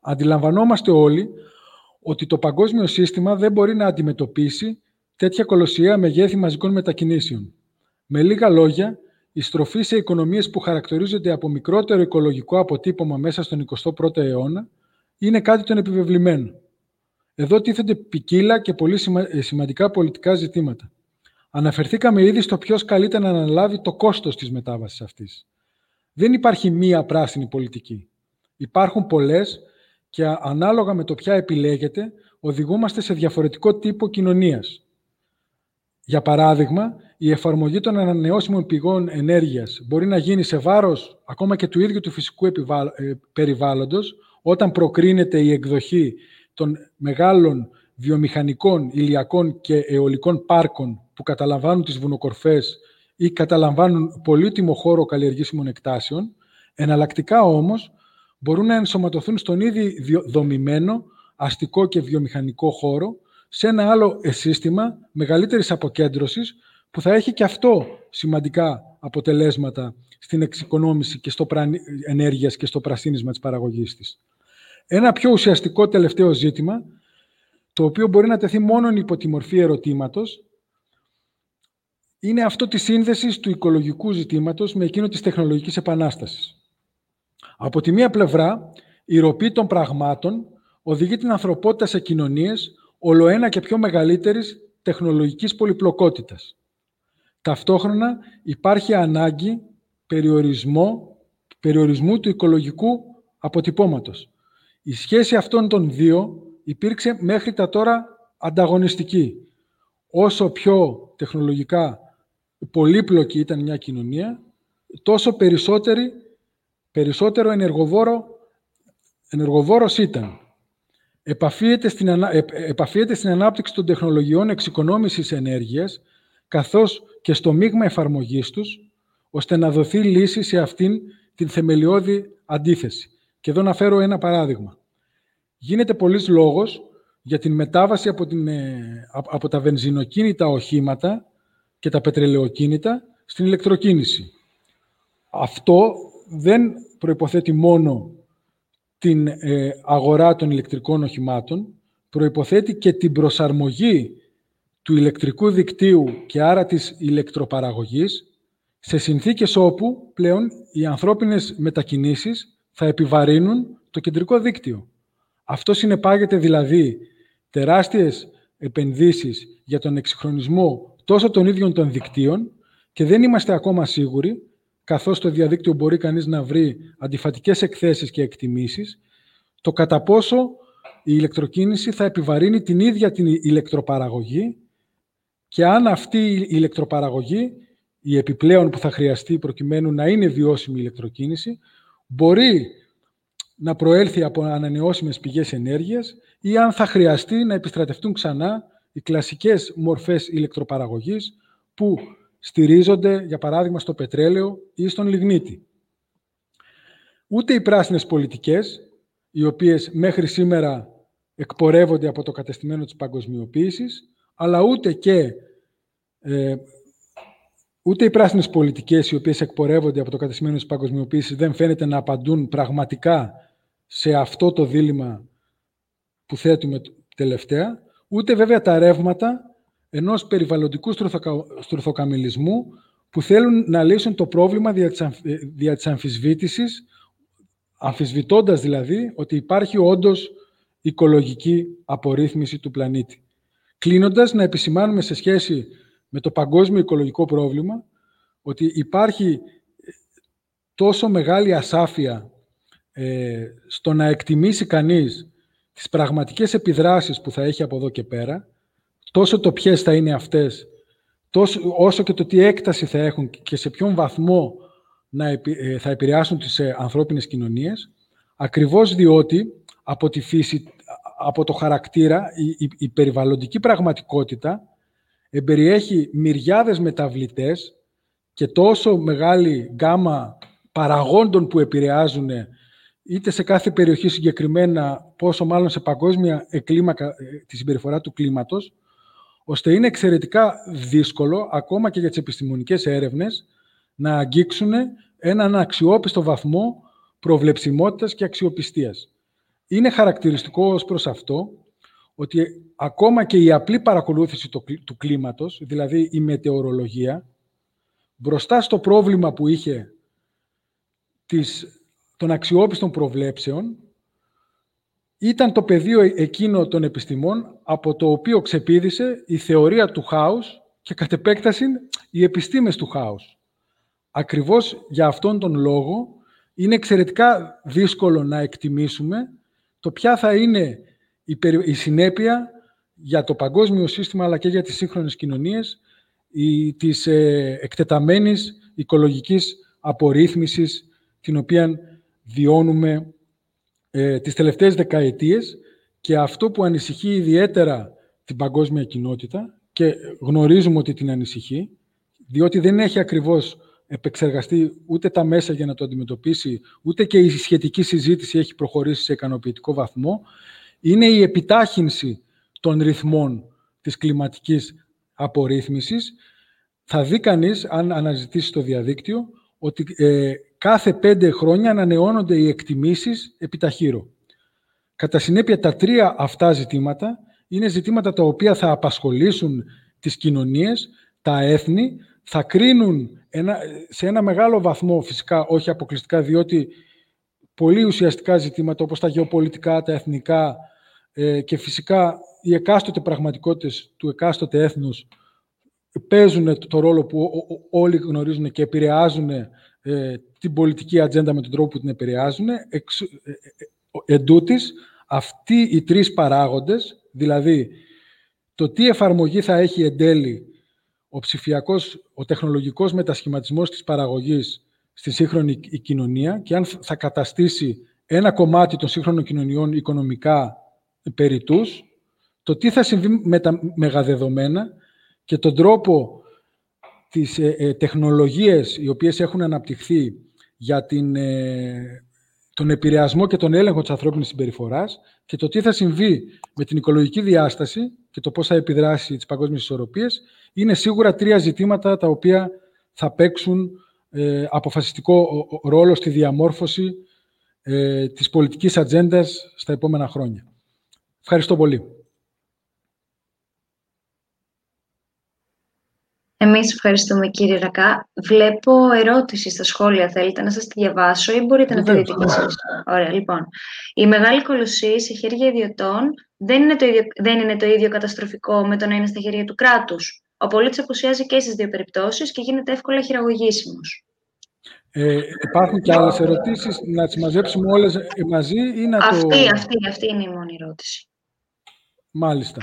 [SPEAKER 2] Αντιλαμβανόμαστε όλοι ότι το παγκόσμιο σύστημα δεν μπορεί να αντιμετωπίσει τέτοια κολοσσία μεγέθη μαζικών μετακινήσεων. Με λίγα λόγια, η στροφή σε οικονομίες που χαρακτηρίζονται από μικρότερο οικολογικό αποτύπωμα μέσα στον 21ο αιώνα είναι κάτι τον επιβεβλημένο. Εδώ τίθενται ποικίλα και πολύ ε, σημαντικά πολιτικά ζητήματα. Αναφερθήκαμε ήδη στο ποιος καλείται να αναλάβει το κόστος της μετάβασης αυτής. Δεν υπάρχει μία πράσινη πολιτική. Υπάρχουν πολλές και ανάλογα με το ποια επιλέγεται, οδηγούμαστε σε διαφορετικό τύπο κοινωνίας. Για παράδειγμα, η εφαρμογή των ανανεώσιμων πηγών ενέργειας μπορεί να γίνει σε βάρος ακόμα και του ίδιου του φυσικού ε, περιβάλλοντος, όταν προκρίνεται η εκδοχή των μεγάλων βιομηχανικών, ηλιακών και αιωλικών πάρκων που καταλαμβάνουν τις βουνοκορφές ή καταλαμβάνουν πολύτιμο χώρο καλλιεργήσιμων εκτάσεων, εναλλακτικά όμως μπορούν να ενσωματωθούν στον ήδη δομημένο αστικό και βιομηχανικό χώρο σε ένα άλλο σύστημα μεγαλύτερης αποκέντρωσης που θα έχει και αυτό σημαντικά αποτελέσματα στην εξοικονόμηση και στο ενέργειας και στο πρασίνισμα της παραγωγής της. Ένα πιο ουσιαστικό τελευταίο ζήτημα, το οποίο μπορεί να τεθεί μόνο υπό τη μορφή ερωτήματος, είναι αυτό της σύνδεσης του οικολογικού ζητήματος με εκείνο της τεχνολογικής επανάστασης. Από τη μία πλευρά, η ροπή των πραγμάτων οδηγεί την ανθρωπότητα σε κοινωνίες ολοένα και πιο μεγαλύτερης τεχνολογικής πολυπλοκότητας. Ταυτόχρονα υπάρχει ανάγκη περιορισμό, περιορισμού του οικολογικού αποτυπώματος. Η σχέση αυτών των δύο υπήρξε μέχρι τα τώρα ανταγωνιστική. Όσο πιο τεχνολογικά πολύπλοκη ήταν μια κοινωνία, τόσο περισσότερη, περισσότερο ενεργοβόρο, ενεργοβόρος ήταν. Επαφίεται στην, επαφίεται στην ανάπτυξη των τεχνολογιών εξοικονόμησης ενέργειας, καθώς και στο μείγμα εφαρμογής τους, ώστε να δοθεί λύση σε αυτήν την θεμελιώδη αντίθεση. Και εδώ να φέρω ένα παράδειγμα. Γίνεται πολλής λόγος για την μετάβαση από, την, ε, από τα βενζινοκίνητα οχήματα και τα πετρελαιοκίνητα στην ηλεκτροκίνηση. Αυτό δεν προϋποθέτει μόνο την ε, αγορά των ηλεκτρικών οχημάτων, προϋποθέτει και την προσαρμογή του ηλεκτρικού δικτύου και άρα της ηλεκτροπαραγωγής σε συνθήκες όπου πλέον οι ανθρώπινες μετακινήσεις θα επιβαρύνουν το κεντρικό δίκτυο. Αυτό συνεπάγεται δηλαδή τεράστιες επενδύσεις για τον εξυγχρονισμό τόσο των ίδιων των δικτύων και δεν είμαστε ακόμα σίγουροι, καθώς στο διαδίκτυο μπορεί κανείς να βρει αντιφατικές εκθέσεις και εκτιμήσεις, το κατά πόσο η ηλεκτροκίνηση θα επιβαρύνει την ίδια την ηλεκτροπαραγωγή και αν αυτή η ηλεκτροπαραγωγή, η επιπλέον που θα χρειαστεί προκειμένου να είναι βιώσιμη η ηλεκτροκίνηση, μπορεί να προέλθει από ανανεώσιμες πηγές ενέργειας ή αν θα χρειαστεί να επιστρατευτούν ξανά οι κλασικές μορφές ηλεκτροπαραγωγής που στηρίζονται, για παράδειγμα, στο πετρέλαιο ή στον λιγνίτη. Ούτε οι πράσινες πολιτικές, οι οποίες μέχρι σήμερα εκπορεύονται από το κατεστημένο της παγκοσμιοποίησης, αλλά ούτε και ε, ούτε οι πράσινες πολιτικές, οι οποίες εκπορεύονται από το κατεστημένο της παγκοσμιοποίησης, δεν φαίνεται να απαντούν πραγματικά σε αυτό το δίλημα που θέτουμε τελευταία, ούτε βέβαια τα ρεύματα ενός περιβαλλοντικού στρουθοκαμιλισμού που θέλουν να λύσουν το πρόβλημα δια της, δια της αμφισβήτησης, αμφισβητώντας δηλαδή ότι υπάρχει όντως οικολογική απορρίθμιση του πλανήτη. Κλείνοντας, να επισημάνουμε σε σχέση με το παγκόσμιο οικολογικό πρόβλημα ότι υπάρχει τόσο μεγάλη ασάφεια ε, στο να εκτιμήσει κανείς τις πραγματικές επιδράσεις που θα έχει από εδώ και πέρα, τόσο το ποιες θα είναι αυτές, τόσο, όσο και το τι έκταση θα έχουν και σε ποιον βαθμό να, ε, θα επηρεάσουν τις ε, ανθρώπινες κοινωνίες, ακριβώς διότι από τη φύση, από το χαρακτήρα, η, η, περιβαλλοντική πραγματικότητα εμπεριέχει μυριάδες μεταβλητές και τόσο μεγάλη γκάμα παραγόντων που επηρεάζουν είτε σε κάθε περιοχή συγκεκριμένα, πόσο μάλλον σε παγκόσμια εκλίμακα ε, τη συμπεριφορά του κλίματος, ώστε είναι εξαιρετικά δύσκολο, ακόμα και για τις επιστημονικές έρευνες, να αγγίξουν έναν αξιόπιστο βαθμό προβλεψιμότητας και αξιοπιστίας. Είναι χαρακτηριστικό ως προς αυτό ότι ακόμα και η απλή παρακολούθηση του κλίματος, δηλαδή η μετεωρολογία, μπροστά στο πρόβλημα που είχε της, των αξιόπιστων προβλέψεων, ήταν το πεδίο εκείνο των επιστημών από το οποίο ξεπίδησε η θεωρία του χάους και κατ' επέκταση οι επιστήμες του χάους. Ακριβώς για αυτόν τον λόγο είναι εξαιρετικά δύσκολο να εκτιμήσουμε το ποια θα είναι η συνέπεια για το παγκόσμιο σύστημα αλλά και για τις σύγχρονες κοινωνίες η, της ε, εκτεταμένης οικολογικής απορρίθμισης την οποία βιώνουμε ε, τις τελευταίες δεκαετίες και αυτό που ανησυχεί ιδιαίτερα την παγκόσμια κοινότητα και γνωρίζουμε ότι την ανησυχεί, διότι δεν έχει ακριβώς επεξεργαστεί ούτε τα μέσα για να το αντιμετωπίσει, ούτε και η σχετική συζήτηση έχει προχωρήσει σε ικανοποιητικό βαθμό, είναι η επιτάχυνση των ρυθμών της κλιματικής απορρίθμισης. Θα δει κανείς, αν αναζητήσει το διαδίκτυο, ότι ε, κάθε πέντε χρόνια ανανεώνονται οι εκτιμήσεις επιταχύρω. Κατά συνέπεια, τα τρία αυτά ζητήματα είναι ζητήματα τα οποία θα απασχολήσουν τις κοινωνίες, τα έθνη, θα κρίνουν ένα, σε ένα μεγάλο βαθμό, φυσικά όχι αποκλειστικά, διότι πολύ ουσιαστικά ζητήματα όπως τα γεωπολιτικά, τα εθνικά ε, και φυσικά οι εκάστοτε πραγματικότητες του εκάστοτε έθνους παίζουν το ρόλο που όλοι γνωρίζουν και επηρεάζουν ε, την πολιτική ατζέντα με τον τρόπο που την επηρεάζουν. Εξ, ε, ε, εντούτοις, αυτοί οι τρεις παράγοντες, δηλαδή το τι εφαρμογή θα έχει εν τέλει ο ψηφιακός, ο τεχνολογικός μετασχηματισμός της παραγωγής στη σύγχρονη κοινωνία και αν θα καταστήσει ένα κομμάτι των σύγχρονων κοινωνιών οικονομικά περιτούς, το τι θα συμβεί με τα μεγαδεδομένα και τον τρόπο τις ε, ε, τεχνολογίες οι οποίες έχουν αναπτυχθεί για την, ε, τον επηρεασμό και τον έλεγχο της ανθρώπινης συμπεριφοράς και το τι θα συμβεί με την οικολογική διάσταση και το πώς θα επιδράσει τις παγκόσμιες ισορροπίες, είναι σίγουρα τρία ζητήματα τα οποία θα παίξουν ε, αποφασιστικό ρόλο στη διαμόρφωση ε, της πολιτικής ατζέντας στα επόμενα χρόνια. Ευχαριστώ πολύ.
[SPEAKER 1] Εμείς ευχαριστούμε κύριε Ρακά. Βλέπω ερώτηση στα σχόλια. Θέλετε να σας τη διαβάσω ή μπορείτε να τη δείτε κι εσείς; Ωραία, λοιπόν. Η μεγάλη κολοσσή σε χέρια ιδιωτών δεν είναι, το ίδιο, δεν είναι το ίδιο καταστροφικό με το να είναι στα χέρια του κράτους. Ο πολίτης απουσιάζει και στις δύο περιπτώσεις και γίνεται εύκολα χειραγωγήσιμος.
[SPEAKER 2] Ε, υπάρχουν και άλλες ερωτήσεις, να τις μαζέψουμε όλες μαζί ή να
[SPEAKER 1] αυτή,
[SPEAKER 2] το...
[SPEAKER 1] Αυτή, αυτή είναι η μόνη ερώτηση.
[SPEAKER 2] Μάλιστα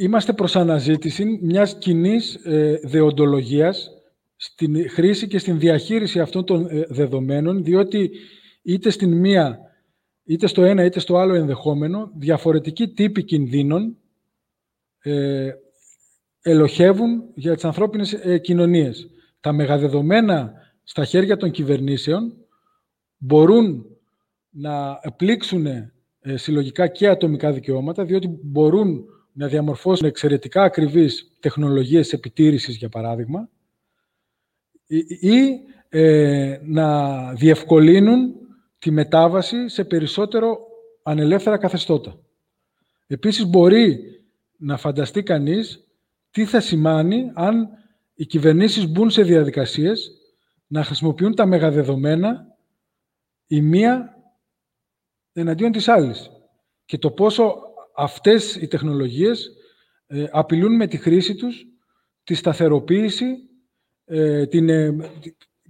[SPEAKER 2] είμαστε προς αναζήτηση μιας κοινής ε, δεοντολογίας στην χρήση και στην διαχείριση αυτών των ε, δεδομένων, διότι είτε στην μία, είτε στο ένα, είτε στο άλλο ενδεχόμενο, διαφορετικοί τύποι κινδύνων ε, ελοχεύουν για τις ανθρώπινες ε, κοινωνίες. Τα μεγαδεδομένα στα χέρια των κυβερνήσεων μπορούν να πλήξουν ε, συλλογικά και ατομικά δικαιώματα, διότι μπορούν να διαμορφώσουν εξαιρετικά ακριβείς τεχνολογίες επιτήρησης, για παράδειγμα, ή ε, να διευκολύνουν τη μετάβαση σε περισσότερο ανελεύθερα καθεστώτα. Επίσης, μπορεί να φανταστεί κανείς τι θα σημάνει αν οι κυβερνήσεις μπουν σε διαδικασίες να χρησιμοποιούν τα μεγαδεδομένα η μία εναντίον της άλλης. Και το πόσο αυτές οι τεχνολογίες ε, απειλούν με τη χρήση τους τη σταθεροποίηση, ε, την, ε,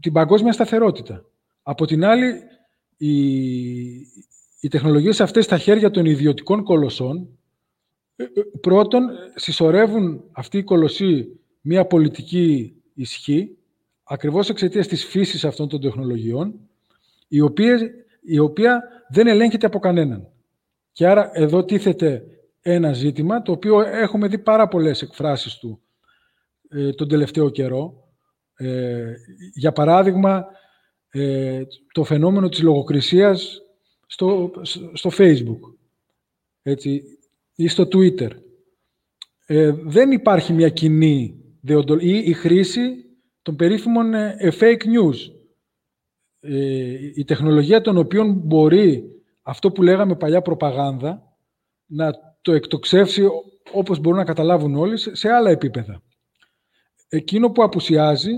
[SPEAKER 2] την παγκόσμια σταθερότητα. Από την άλλη, οι, οι τεχνολογίες αυτές στα χέρια των ιδιωτικών κολοσσών πρώτον συσσωρεύουν αυτή η κολοσσή μια πολιτική ισχύ ακριβώς εξαιτίας της φύσης αυτών των τεχνολογιών η οποία, η οποία δεν ελέγχεται από κανέναν. Και άρα εδώ τίθεται ένα ζήτημα, το οποίο έχουμε δει πάρα πολλές εκφράσεις του ε, τον τελευταίο καιρό. Ε, για παράδειγμα, ε, το φαινόμενο της λογοκρισίας στο, στο Facebook έτσι, ή στο Twitter. Ε, δεν υπάρχει μια κοινή ή η χρήση των περίφημων ε, fake news. η τεχνολογία των οποίων μπορεί αυτό που λέγαμε παλιά προπαγάνδα να το εκτοξεύσει όπως μπορούν να καταλάβουν όλοι σε άλλα επίπεδα. Εκείνο που απουσιάζει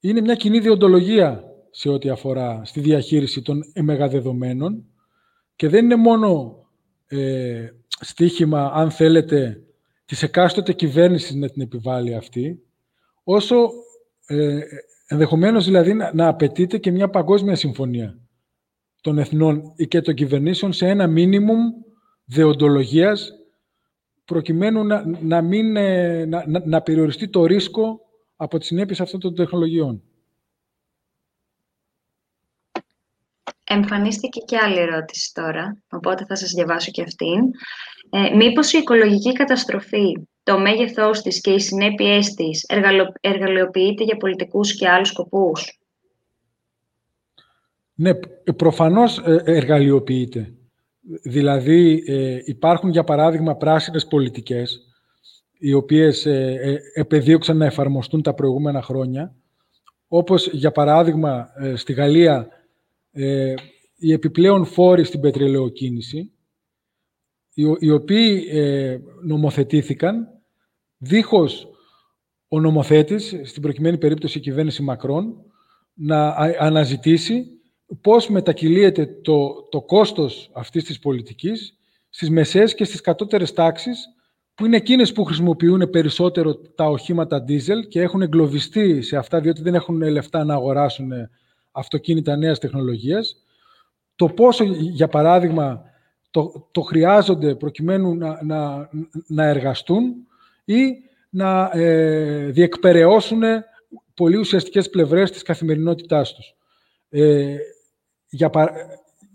[SPEAKER 2] είναι μια κοινή διοντολογία σε ό,τι αφορά στη διαχείριση των μεγαδεδομένων και δεν είναι μόνο ε, στίχημα, αν θέλετε, της εκάστοτε κυβέρνησης να την επιβάλλει αυτή, όσο ε, ενδεχομένως δηλαδή να, να απαιτείται και μια παγκόσμια συμφωνία των εθνών και των κυβερνήσεων σε ένα μίνιμουμ δεοντολογίας προκειμένου να, να, μην, ε, να, να περιοριστεί το ρίσκο από τις συνέπειες αυτών των τεχνολογιών.
[SPEAKER 1] Εμφανίστηκε και άλλη ερώτηση τώρα, οπότε θα σας διαβάσω και αυτήν. Ε, μήπως η οικολογική καταστροφή, το μέγεθός της και οι συνέπειές της εργαλειοποιείται για πολιτικούς και άλλους σκοπούς;
[SPEAKER 2] Ναι, προφανώς ε, εργαλειοποιείται. Δηλαδή ε, υπάρχουν για παράδειγμα πράσινες πολιτικές οι οποίες ε, ε, επεδίωξαν να εφαρμοστούν τα προηγούμενα χρόνια όπως για παράδειγμα στη Γαλλία οι επιπλέον φόροι στην πετρελαιοκίνηση οι οποίοι νομοθετήθηκαν δίχως ο νομοθέτης, στην προκειμένη περίπτωση η κυβέρνηση Μακρόν, να αναζητήσει πώς μετακυλίεται το, το κόστος αυτής της πολιτικής στις μεσαίες και στις κατώτερες τάξεις, που είναι εκείνες που χρησιμοποιούν περισσότερο τα οχήματα diesel και έχουν εγκλωβιστεί σε αυτά, διότι δεν έχουν λεφτά να αγοράσουν αυτοκίνητα νέας τεχνολογίας. Το πόσο, για παράδειγμα, το, το χρειάζονται προκειμένου να, να, να εργαστούν ή να ε, διεκπαιρεώσουν πολύ ουσιαστικές πλευρές της καθημερινότητάς τους. Ε, για,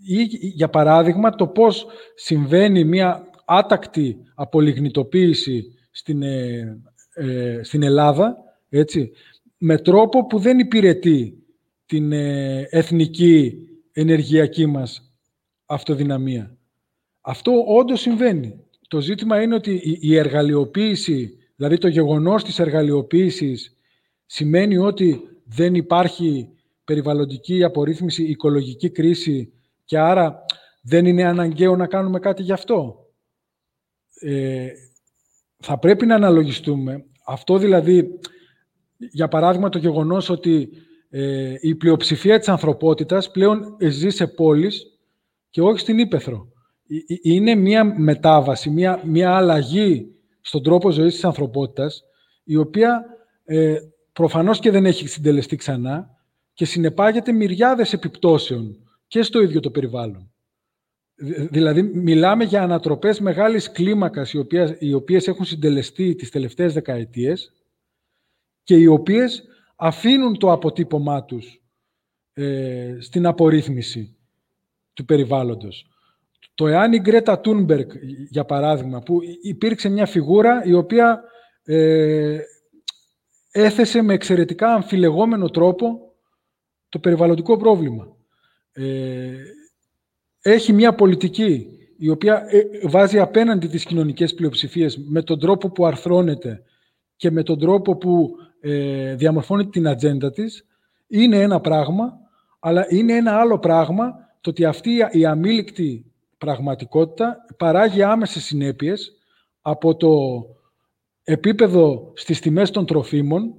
[SPEAKER 2] ή, για παράδειγμα, το πώς συμβαίνει μια άτακτη απολιγνητοποίηση στην, ε, ε, στην Ελλάδα, έτσι, με τρόπο που δεν υπηρετεί την ε, εθνική ενεργειακή μας αυτοδυναμία. Αυτό όντως συμβαίνει. Το ζήτημα είναι ότι η, η εργαλειοποίηση, δηλαδή το γεγονός της εργαλειοποίησης, σημαίνει ότι δεν υπάρχει περιβαλλοντική απορρίθμιση, οικολογική κρίση και άρα δεν είναι αναγκαίο να κάνουμε κάτι γι' αυτό. Ε, θα πρέπει να αναλογιστούμε. Αυτό δηλαδή, για παράδειγμα, το γεγονός ότι ε, η πλειοψηφία της ανθρωπότητας πλέον ζει σε πόλεις και όχι στην Ήπεθρο. Είναι μια μετάβαση, μια, μια αλλαγή στον τρόπο ζωής της ανθρωπότητας, η οποία ε, προφανώς και δεν έχει συντελεστεί ξανά, και συνεπάγεται μυριάδες επιπτώσεων και στο ίδιο το περιβάλλον. Δηλαδή, μιλάμε για ανατροπές μεγάλης κλίμακας, οι οποίες, οι οποίες έχουν συντελεστεί τις τελευταίες δεκαετίες και οι οποίες αφήνουν το αποτύπωμά τους ε, στην απορρίθμιση του περιβάλλοντος. Το εάν η Γκρέτα Τούνμπεργκ, για παράδειγμα, που υπήρξε μια φιγούρα η οποία ε, έθεσε με εξαιρετικά αμφιλεγόμενο τρόπο το περιβαλλοντικό πρόβλημα. Ε, έχει μια πολιτική η οποία ε, βάζει απέναντι τις κοινωνικές πλειοψηφίες με τον τρόπο που αρθρώνεται και με τον τρόπο που ε, διαμορφώνει την ατζέντα της, είναι ένα πράγμα, αλλά είναι ένα άλλο πράγμα το ότι αυτή η αμήλικτη πραγματικότητα παράγει άμεσες συνέπειες από το επίπεδο στις τιμές των τροφίμων,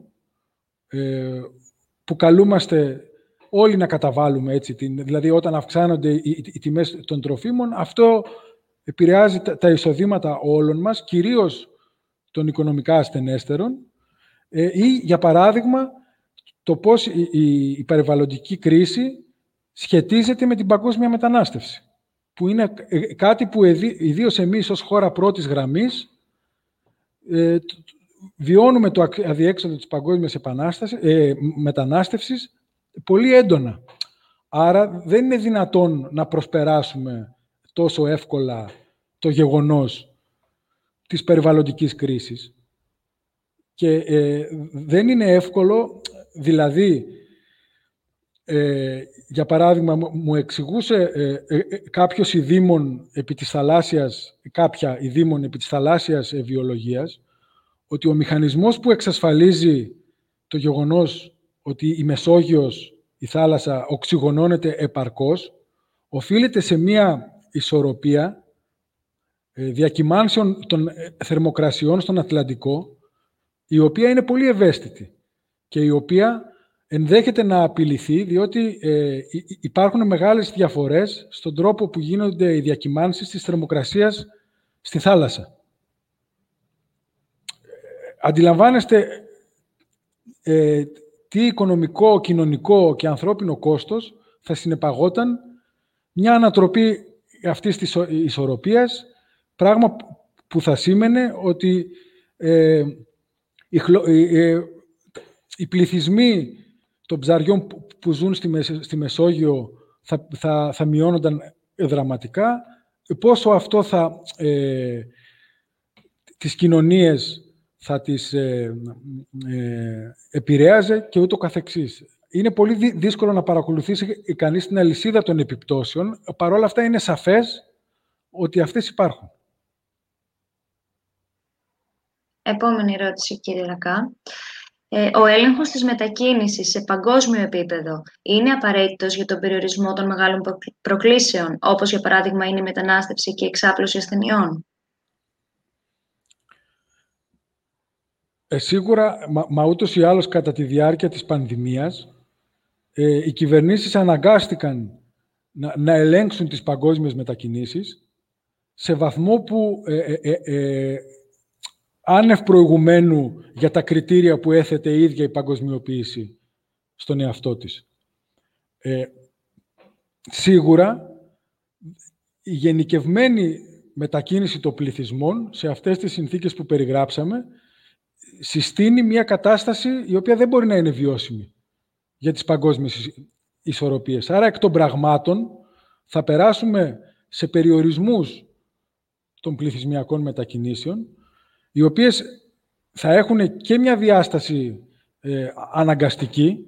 [SPEAKER 2] ε, που καλούμαστε όλοι να καταβάλουμε έτσι. Δηλαδή, όταν αυξάνονται οι, οι τιμές των τροφίμων, αυτό επηρεάζει τα, εισοδήματα όλων μας, κυρίως των οικονομικά ασθενέστερων, ε, ή, για παράδειγμα, το πώς η, η, περιβαλλοντική κρίση σχετίζεται με την παγκόσμια μετανάστευση, που είναι ε, κάτι που ιδίως εμείς ως χώρα πρώτης γραμμής ε, βιώνουμε το αδιέξοδο της παγκόσμιας ε, μετανάστευσης πολύ έντονα. Άρα δεν είναι δυνατόν να προσπεράσουμε τόσο εύκολα το γεγονός της περιβαλλοντικής κρίσης. Και ε, δεν είναι εύκολο, δηλαδή, ε, για παράδειγμα, μου εξηγούσε ε, ε, κάποιος ειδήμων επί της θαλάσσιας, κάποια ειδήμων επί της θαλάσσιας βιολογίας, ότι ο μηχανισμός που εξασφαλίζει το γεγονός ότι η Μεσόγειος, η θάλασσα, οξυγονώνεται επαρκώς, οφείλεται σε μία ισορροπία διακυμάνσεων των θερμοκρασιών στον Ατλαντικό, η οποία είναι πολύ ευαίσθητη και η οποία ενδέχεται να απειληθεί, διότι ε, υπάρχουν μεγάλες διαφορές στον τρόπο που γίνονται οι διακυμάνσεις της θερμοκρασίας στη θάλασσα. Αντιλαμβάνεστε ε, τι οικονομικό, κοινωνικό και ανθρώπινο κόστος θα συνεπαγόταν μια ανατροπή αυτής της ισορροπίας, πράγμα που θα σήμαινε ότι ε, οι πληθυσμοί των ψαριών που ζουν στη Μεσόγειο θα, θα, θα μειώνονταν δραματικά. Πόσο αυτό θα, ε, τις κοινωνίες θα τις ε, ε, επηρέαζε και ούτω καθεξής. Είναι πολύ δύσκολο να παρακολουθήσει κανείς την αλυσίδα των επιπτώσεων. Παρ' όλα αυτά είναι σαφές ότι αυτές υπάρχουν.
[SPEAKER 1] Επόμενη ερώτηση, κύριε Ρακά. Ε, ο έλεγχος της μετακίνησης σε παγκόσμιο επίπεδο είναι απαραίτητος για τον περιορισμό των μεγάλων προκλήσεων, όπως για παράδειγμα είναι η μετανάστευση και η εξάπλωση ασθενειών;
[SPEAKER 2] Ε, σίγουρα, μα, μα ούτως ή άλλως κατά τη διάρκεια της πανδημίας, ε, οι κυβερνήσεις αναγκάστηκαν να, να ελέγξουν τις παγκόσμιες μετακινήσεις σε βαθμό που ε, ε άνευ προηγουμένου για τα κριτήρια που έθετε η ίδια η παγκοσμιοποίηση στον εαυτό της. Ε, σίγουρα, η γενικευμένη μετακίνηση των πληθυσμών σε αυτές τις συνθήκες που περιγράψαμε συστήνει μια κατάσταση η οποία δεν μπορεί να είναι βιώσιμη για τις παγκόσμιες ισορροπίες. Άρα, εκ των πραγμάτων, θα περάσουμε σε περιορισμούς των πληθυσμιακών μετακινήσεων, οι οποίες θα έχουν και μια διάσταση ε, αναγκαστική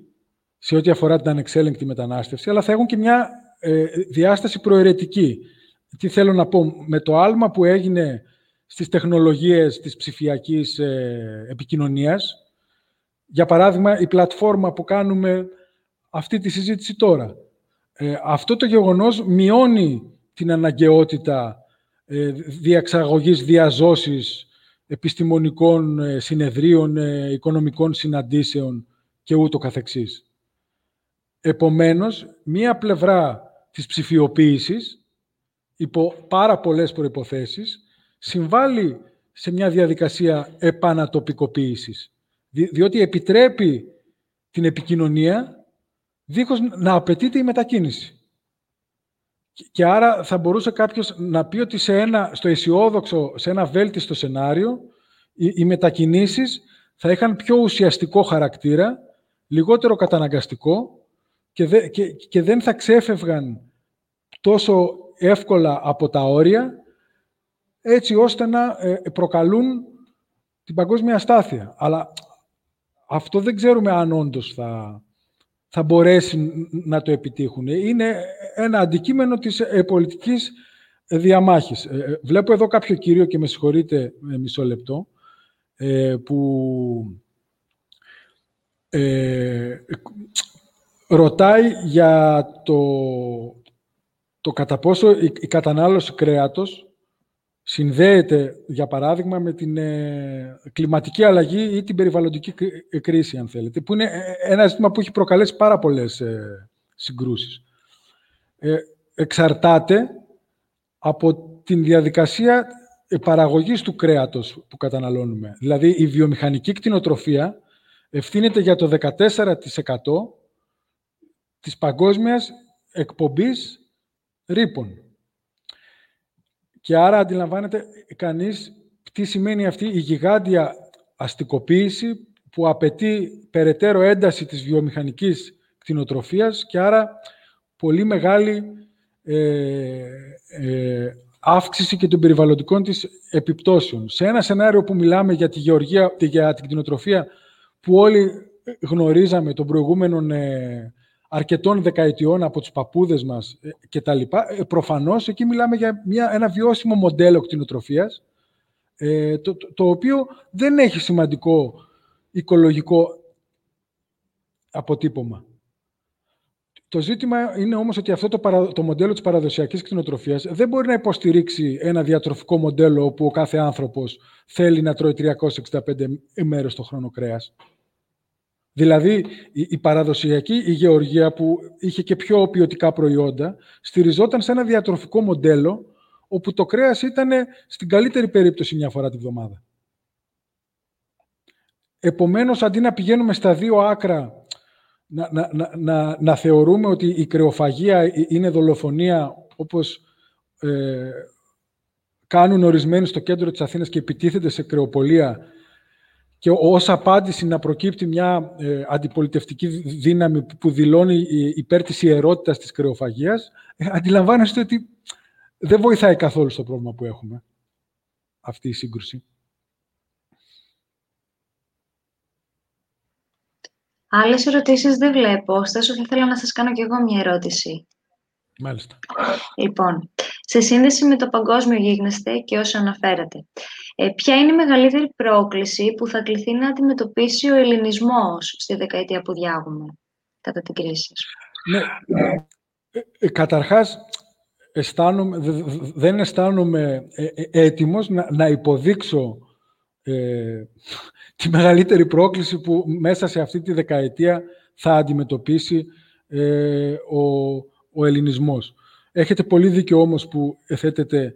[SPEAKER 2] σε ό,τι αφορά την ανεξέλεγκτη μετανάστευση, αλλά θα έχουν και μια ε, διάσταση προαιρετική. Τι θέλω να πω, με το άλμα που έγινε στις τεχνολογίες της ψηφιακής ε, επικοινωνίας, για παράδειγμα, η πλατφόρμα που κάνουμε αυτή τη συζήτηση τώρα. Ε, αυτό το γεγονός μειώνει την αναγκαιότητα ε, διαξαγωγής διαζώσης επιστημονικών ε, συνεδρίων, ε, οικονομικών συναντήσεων και ούτω καθεξής. Επομένως, μία πλευρά της ψηφιοποίησης, υπό πάρα πολλές προϋποθέσεις, συμβάλλει σε μια διαδικασία επανατοπικοποίησης, διότι επιτρέπει την επικοινωνία δίχως να απαιτείται η μετακίνηση. Και άρα θα μπορούσε κάποιος να πει ότι σε ένα, στο αισιόδοξο, σε ένα βέλτιστο σενάριο, οι, οι μετακινήσεις θα είχαν πιο ουσιαστικό χαρακτήρα, λιγότερο καταναγκαστικό και, και, και δεν θα ξέφευγαν τόσο εύκολα από τα όρια, έτσι ώστε να ε, προκαλούν την παγκόσμια αστάθεια. Αλλά αυτό δεν ξέρουμε αν όντως θα, θα μπορέσει να το επιτύχουν. Είναι ένα αντικείμενο της ε, πολιτικής διαμάχης. Ε, ε, βλέπω εδώ κάποιο κύριο και με συγχωρείτε μισό λεπτό, που ρωτάει για το, το κατά πόσο η, η κατανάλωση κρέατος συνδέεται, για παράδειγμα, με την ε, κλιματική αλλαγή ή την περιβαλλοντική ε, κρίση, αν θέλετε, που είναι ε, ένα ζήτημα που έχει προκαλέσει πάρα πολλές ε, συγκρούσεις. εξαρτάται από την διαδικασία παραγωγής του κρέατος που καταναλώνουμε. Δηλαδή, η βιομηχανική κτηνοτροφία ευθύνεται για το 14% της παγκόσμιας εκπομπής ρήπων. Και άρα αντιλαμβάνεται κανείς τι σημαίνει αυτή η γιγάντια αστικοποίηση που απαιτεί περαιτέρω ένταση της βιομηχανικής κτηνοτροφίας και άρα πολύ μεγάλη ε, ε, αύξηση και των περιβαλλοντικών της επιπτώσεων. Σε ένα σενάριο που μιλάμε για τη γεωργία, για την κτηνοτροφία, που όλοι γνωρίζαμε των προηγούμενων ε, αρκετών δεκαετιών από τους παππούδες μας ε, και τα λοιπά, ε, προφανώς εκεί μιλάμε για μια, ένα βιώσιμο μοντέλο κτηνοτροφίας, ε, το, το, το, οποίο δεν έχει σημαντικό οικολογικό αποτύπωμα. Το ζήτημα είναι όμως ότι αυτό το, παρα... το μοντέλο της παραδοσιακής κτηνοτροφίας δεν μπορεί να υποστηρίξει ένα διατροφικό μοντέλο όπου ο κάθε άνθρωπος θέλει να τρώει 365 μέρες το χρόνο κρέας. Δηλαδή, η παραδοσιακή η γεωργία που είχε και πιο ποιοτικά προϊόντα, στηριζόταν σε ένα διατροφικό μοντέλο όπου το κρέας ήταν στην καλύτερη περίπτωση μια φορά τη βδομάδα. Επομένως, αντί να πηγαίνουμε στα δύο άκρα να, να, να, να, θεωρούμε ότι η κρεοφαγία είναι δολοφονία όπως ε, κάνουν ορισμένοι στο κέντρο της Αθήνας και επιτίθεται σε κρεοπολία και ως απάντηση να προκύπτει μια ε, αντιπολιτευτική δύναμη που δηλώνει υπέρ της ιερότητας της κρεοφαγίας, ε, αντιλαμβάνεστε ότι δεν βοηθάει καθόλου στο πρόβλημα που έχουμε αυτή η σύγκρουση.
[SPEAKER 1] Άλλες ερωτήσεις δεν βλέπω, ωστόσο θα ήθελα να σας κάνω κι εγώ μια ερώτηση.
[SPEAKER 2] Μάλιστα.
[SPEAKER 1] Λοιπόν, σε σύνδεση με το παγκόσμιο γίγνεσθε και όσα αναφέρατε, ε, ποια είναι η μεγαλύτερη πρόκληση που θα κληθεί να αντιμετωπίσει ο ελληνισμός στη δεκαετία που διάγουμε κατά την κρίση
[SPEAKER 2] Ναι, ε, ε, καταρχάς, αισθάνομαι, δεν αισθάνομαι ε, έτοιμος να, να υποδείξω τη μεγαλύτερη πρόκληση που μέσα σε αυτή τη δεκαετία θα αντιμετωπίσει ε, ο, ο ελληνισμός. Έχετε πολύ δίκιο όμως που θέτετε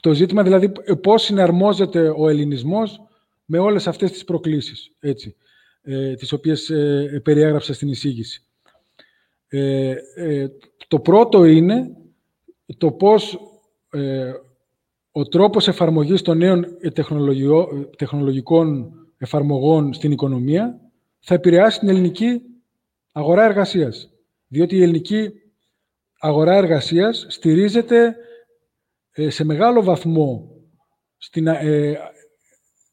[SPEAKER 2] το ζήτημα, δηλαδή πώς συναρμόζεται ο ελληνισμός με όλες αυτές τις προκλήσεις, έτσι, ε, τις οποίες ε, περιέγραψα στην εισήγηση. Ε, ε, το πρώτο είναι το πώς ο τρόπος εφαρμογής των νέων τεχνολογικών εφαρμογών στην οικονομία θα επηρεάσει την ελληνική αγορά εργασίας. Διότι η ελληνική αγορά εργασίας στηρίζεται ε, σε μεγάλο βαθμό στην ε,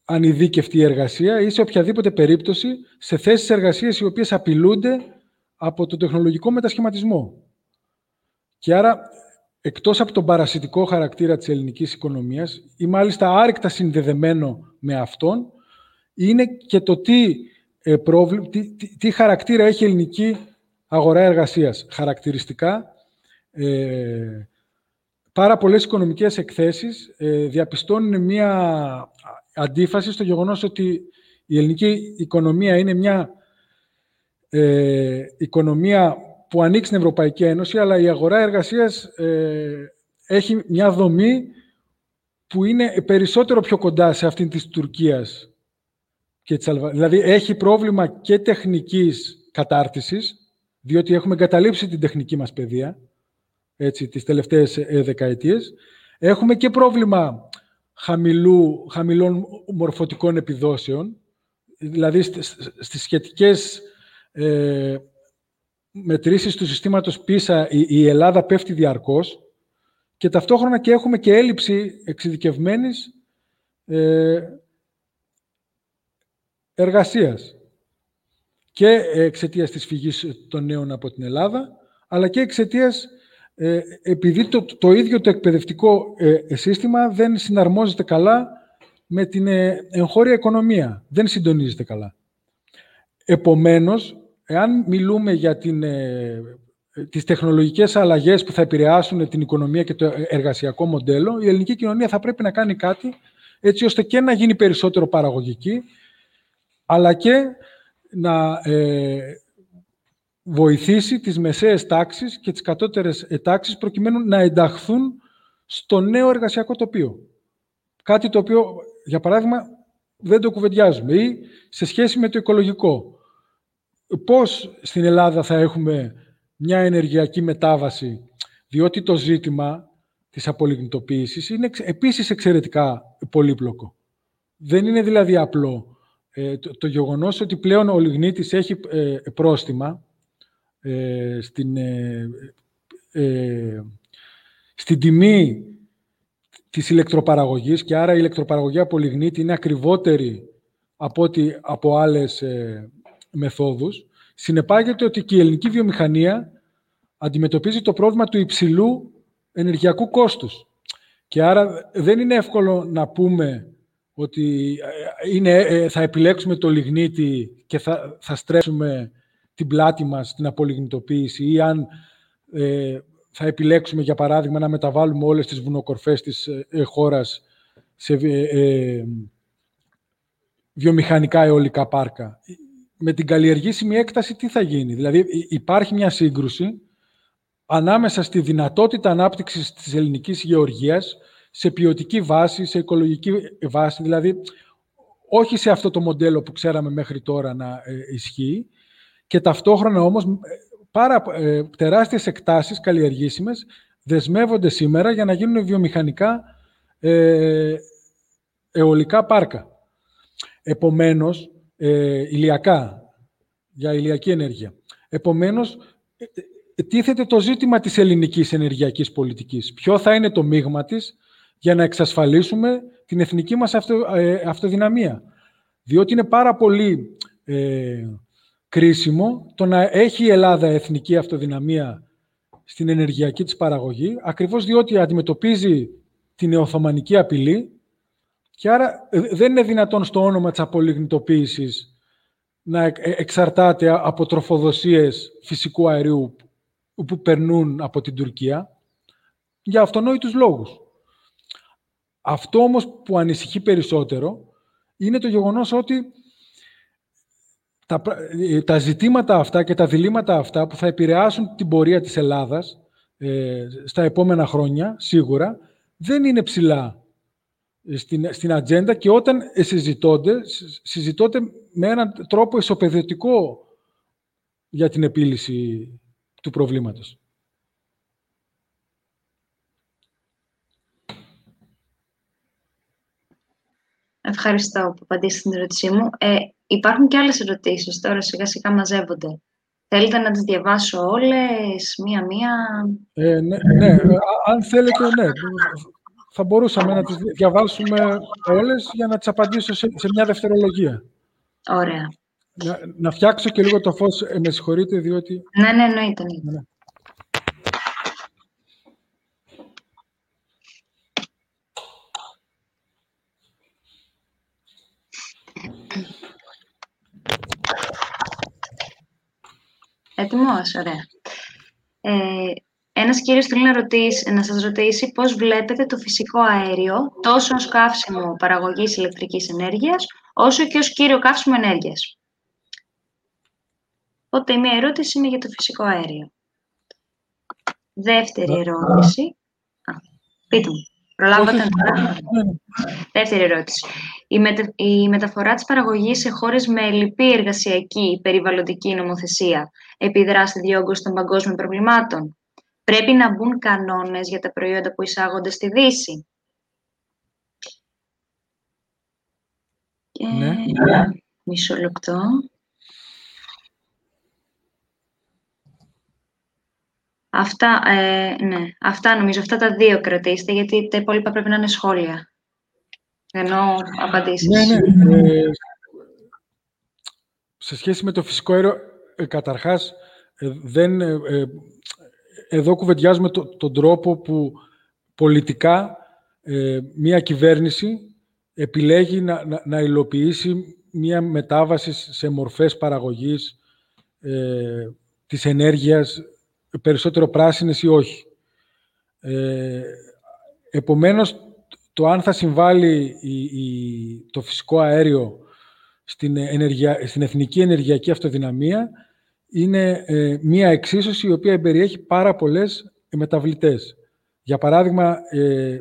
[SPEAKER 2] ανειδίκευτη εργασία ή σε οποιαδήποτε περίπτωση σε θέσεις εργασίας οι οποίες απειλούνται από τον τεχνολογικό μετασχηματισμό. Και άρα, εκτός από τον παρασιτικό χαρακτήρα της ελληνικής οικονομίας ή μάλιστα άρρηκτα συνδεδεμένο με αυτόν, είναι και το τι, ε, τι, χαρακτήρα έχει η ελληνική αγορά εργασίας. Χαρακτηριστικά, ε, πάρα πολλές οικονομικές εκθέσεις ε, διαπιστώνουν μία αντίφαση στο γεγονός ότι η ελληνική οικονομία είναι μια ε, οικονομία που ανοίξει στην Ευρωπαϊκή Ένωση, αλλά η αγορά εργασίας ε, έχει μια δομή που είναι περισσότερο πιο κοντά σε αυτήν της Τουρκίας και Δηλαδή έχει πρόβλημα και τεχνικής κατάρτισης, διότι έχουμε εγκαταλείψει την τεχνική μας παιδεία έτσι, τις τελευταίες ε, δεκαετίες. Έχουμε και πρόβλημα χαμηλού, χαμηλών μορφωτικών επιδόσεων, δηλαδή στις σχετικές ε, μετρήσεις του συστήματος PISA η, η Ελλάδα πέφτει διαρκώς και ταυτόχρονα και έχουμε και έλλειψη εξειδικευμένης ε, εργασίας. Και εξαιτίας της φυγής των νέων από την Ελλάδα, αλλά και εξαιτίας ε, επειδή το, το ίδιο το εκπαιδευτικό ε, σύστημα δεν συναρμόζεται καλά με την ε, εγχώρια οικονομία. Δεν συντονίζεται καλά. Επομένως, εάν μιλούμε για την, ε, τις τεχνολογικές αλλαγές που θα επηρεάσουν την οικονομία και το εργασιακό μοντέλο, η ελληνική κοινωνία θα πρέπει να κάνει κάτι έτσι ώστε και να γίνει περισσότερο παραγωγική αλλά και να ε, βοηθήσει τις μεσαίες τάξεις και τις κατώτερες τάξεις προκειμένου να ενταχθούν στο νέο εργασιακό τοπίο. Κάτι το οποίο, για παράδειγμα, δεν το κουβεντιάζουμε ή σε σχέση με το οικολογικό. Πώς στην Ελλάδα θα έχουμε μια ενεργειακή μετάβαση, διότι το ζήτημα της απολιγνητοποίησης είναι επίσης εξαιρετικά πολύπλοκο. Δεν είναι δηλαδή απλό ε, το, το γεγονός ότι πλέον ο Λιγνίτης έχει ε, πρόστιμα ε, στην, στην τιμή της ηλεκτροπαραγωγής και άρα η ηλεκτροπαραγωγή από λιγνίτη είναι ακριβότερη από, ότι, από άλλες ε, μεθόδους, συνεπάγεται ότι και η ελληνική βιομηχανία αντιμετωπίζει το πρόβλημα του υψηλού ενεργειακού κόστους. Και άρα δεν είναι εύκολο να πούμε ότι ε, είναι, ε, θα επιλέξουμε το λιγνίτι και θα, θα στρέψουμε την πλάτη μας στην απολιγνητοποίηση ή αν ε, θα επιλέξουμε, για παράδειγμα, να μεταβάλουμε όλες τις βουνοκορφές της ε, χώρας σε ε, βιομηχανικά αιωλικά πάρκα. Με την καλλιεργήσιμη έκταση τι θα γίνει; Δηλαδή υπάρχει μια σύγκρουση ανάμεσα στη δυνατότητα ανάπτυξης της ελληνικής γεωργίας σε ποιοτική βάση, σε οικολογική βάση, δηλαδή όχι σε αυτό το μοντέλο που ξέραμε μέχρι τώρα να ισχύει και ταυτόχρονα όμως πάρα, ε, τεράστιες εκτάσεις καλλιεργήσιμες δεσμεύονται σήμερα για να γίνουν βιομηχανικά ε, αιωλικά πάρκα. Επομένως, ε, ηλιακά, για ηλιακή ενέργεια. Επομένως, ε, ε, τίθεται το ζήτημα της ελληνικής ενεργειακής πολιτικής. Ποιο θα είναι το μείγμα της για να εξασφαλίσουμε την εθνική μας αυτο, αυτοδυναμία. Διότι είναι πάρα πολύ κρίσιμο το να έχει η Ελλάδα εθνική αυτοδυναμία στην ενεργειακή της παραγωγή, ακριβώς διότι αντιμετωπίζει την Οθωμανική απειλή και άρα ε, δεν είναι δυνατόν στο όνομα της απολιγνητοποίησης να ε, εξαρτάται από τροφοδοσίες φυσικού αερίου που περνούν από την Τουρκία για αυτονόητους λόγους. Αυτό όμως που ανησυχεί περισσότερο είναι το γεγονός ότι τα, ε, τα ζητήματα αυτά και τα διλήμματα αυτά που θα επηρεάσουν την πορεία της Ελλάδας ε, στα επόμενα χρόνια, σίγουρα, δεν είναι ψηλά ε, στην, στην ατζέντα και όταν συζητώνται, συζητώνται με έναν τρόπο ισοπεδωτικό για την επίλυση του προβλήματος.
[SPEAKER 1] Ευχαριστώ που απαντήσατε στην ερώτησή μου. Ε, Υπάρχουν και άλλες ερωτήσεις, τώρα σιγά σιγά μαζεύονται. Θέλετε να τις διαβάσω όλες, μία-μία;
[SPEAKER 2] Ε, ναι, ναι, αν θέλετε, ναι. Θα μπορούσαμε να τις διαβάσουμε όλες για να τις απαντήσω σε, μια δευτερολογία.
[SPEAKER 1] Ωραία.
[SPEAKER 2] Να, να φτιάξω και λίγο το φως, ε, με συγχωρείτε, διότι...
[SPEAKER 1] Ναι, ναι, εννοείται. Ναι. Έτοιμος, ωραία. Ε, ένας κύριος θέλει να, ρωτήσει, να σας ρωτήσει πώς βλέπετε το φυσικό αέριο τόσο ως καύσιμο παραγωγής ηλεκτρικής ενέργειας, όσο και ως κύριο καύσιμο ενέργειας. Οπότε η μία ερώτηση είναι για το φυσικό αέριο. Δεύτερη ερώτηση. Α, πείτε μου. Προλάβατε να Δεύτερη ερώτηση. Η, μετα... η μεταφορά της παραγωγής σε χώρες με λυπή εργασιακή περιβαλλοντική νομοθεσία επιδρά στη διόγκωση των παγκόσμιων προβλημάτων. Πρέπει να μπουν κανόνες για τα προϊόντα που εισάγονται στη Δύση.
[SPEAKER 2] Ναι.
[SPEAKER 1] Μισό λεπτό. Αυτά, ε, ναι, αυτά νομίζω, αυτά τα δύο κρατήστε, γιατί τα υπόλοιπα πρέπει να είναι σχόλια. Ενώ απαντήσεις.
[SPEAKER 2] Ναι, ναι. Ε, σε σχέση με το φυσικό αέριο, ε, καταρχάς, ε, δεν, ε, ε, εδώ κουβεντιάζουμε το, τον τρόπο που πολιτικά μία κυβέρνηση επιλέγει να, να, να, υλοποιήσει μία μετάβαση σε μορφές παραγωγής ε, της ενέργειας, περισσότερο πράσινες ή όχι. Ε, επομένως, το αν θα συμβάλλει η, το φυσικό αέριο στην, ενεργεια, στην εθνική ενεργειακή αυτοδυναμία είναι ε, μία εξίσωση η οποία περιέχει πάρα πολλές μεταβλητές. Για παράδειγμα, ε,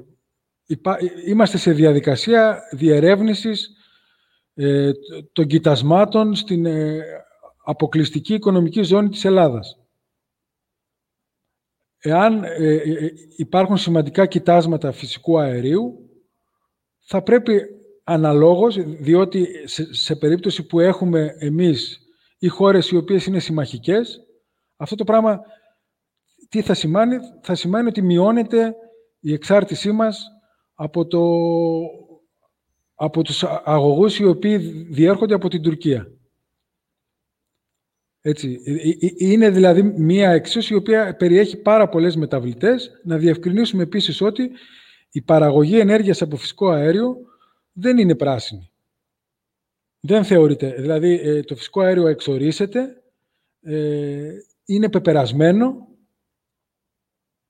[SPEAKER 2] είμαστε σε διαδικασία διερεύνησης ε, των κοιτασμάτων στην ε, αποκλειστική οικονομική ζώνη της Ελλάδας. Εάν υπάρχουν σημαντικά κοιτάσματα φυσικού αερίου, θα πρέπει αναλόγως, διότι σε, σε περίπτωση που έχουμε εμείς ή χώρες οι οποίες είναι συμμαχικές, αυτό το πράγμα τι θα σημαίνει, θα σημαίνει ότι μειώνεται η εξάρτησή μας από, το, από τους αγωγούς οι οποίοι διέρχονται από την Τουρκία. Έτσι. Ε, ε, ε, είναι δηλαδή μία εξίσωση η οποία περιέχει πάρα πολλές μεταβλητές. Να διευκρινίσουμε επίσης ότι η παραγωγή ενέργειας από φυσικό αέριο δεν είναι πράσινη. Δεν θεωρείται. Δηλαδή το φυσικό αέριο εξορίσεται, είναι πεπερασμένο,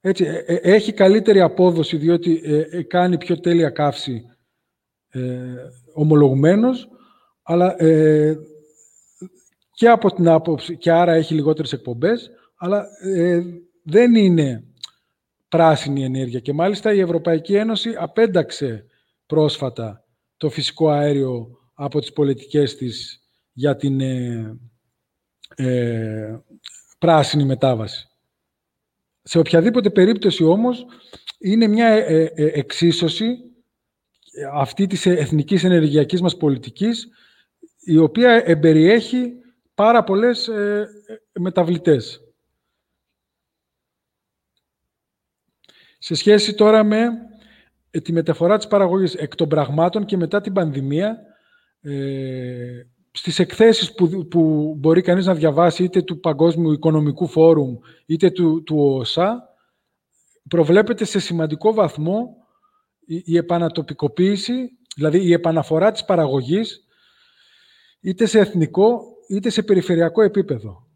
[SPEAKER 2] έτσι, έχει καλύτερη απόδοση διότι κάνει πιο τέλεια καύση ομολογουμένος, αλλά και από την άποψη, και άρα έχει λιγότερες εκπομπές, αλλά ε, δεν είναι πράσινη ενέργεια. Και μάλιστα η Ευρωπαϊκή Ένωση απένταξε πρόσφατα το φυσικό αέριο από τις πολιτικές της για την ε, ε, πράσινη μετάβαση. Σε οποιαδήποτε περίπτωση όμως είναι μια εξίσωση αυτή της εθνικής ενεργειακής μας πολιτικής η οποία εμπεριέχει πάρα πολλές ε, ε, μεταβλητές. Σε σχέση τώρα με ε, τη μεταφορά της παραγωγής εκ των πραγμάτων και μετά την πανδημία, ε, στις εκθέσεις που, που μπορεί κανείς να διαβάσει είτε του Παγκόσμιου Οικονομικού Φόρουμ είτε του, του ΟΣΑ, προβλέπεται σε σημαντικό βαθμό η, η επανατοπικοποίηση, δηλαδή η επαναφορά της παραγωγής είτε σε εθνικό είτε σε περιφερειακό επίπεδο.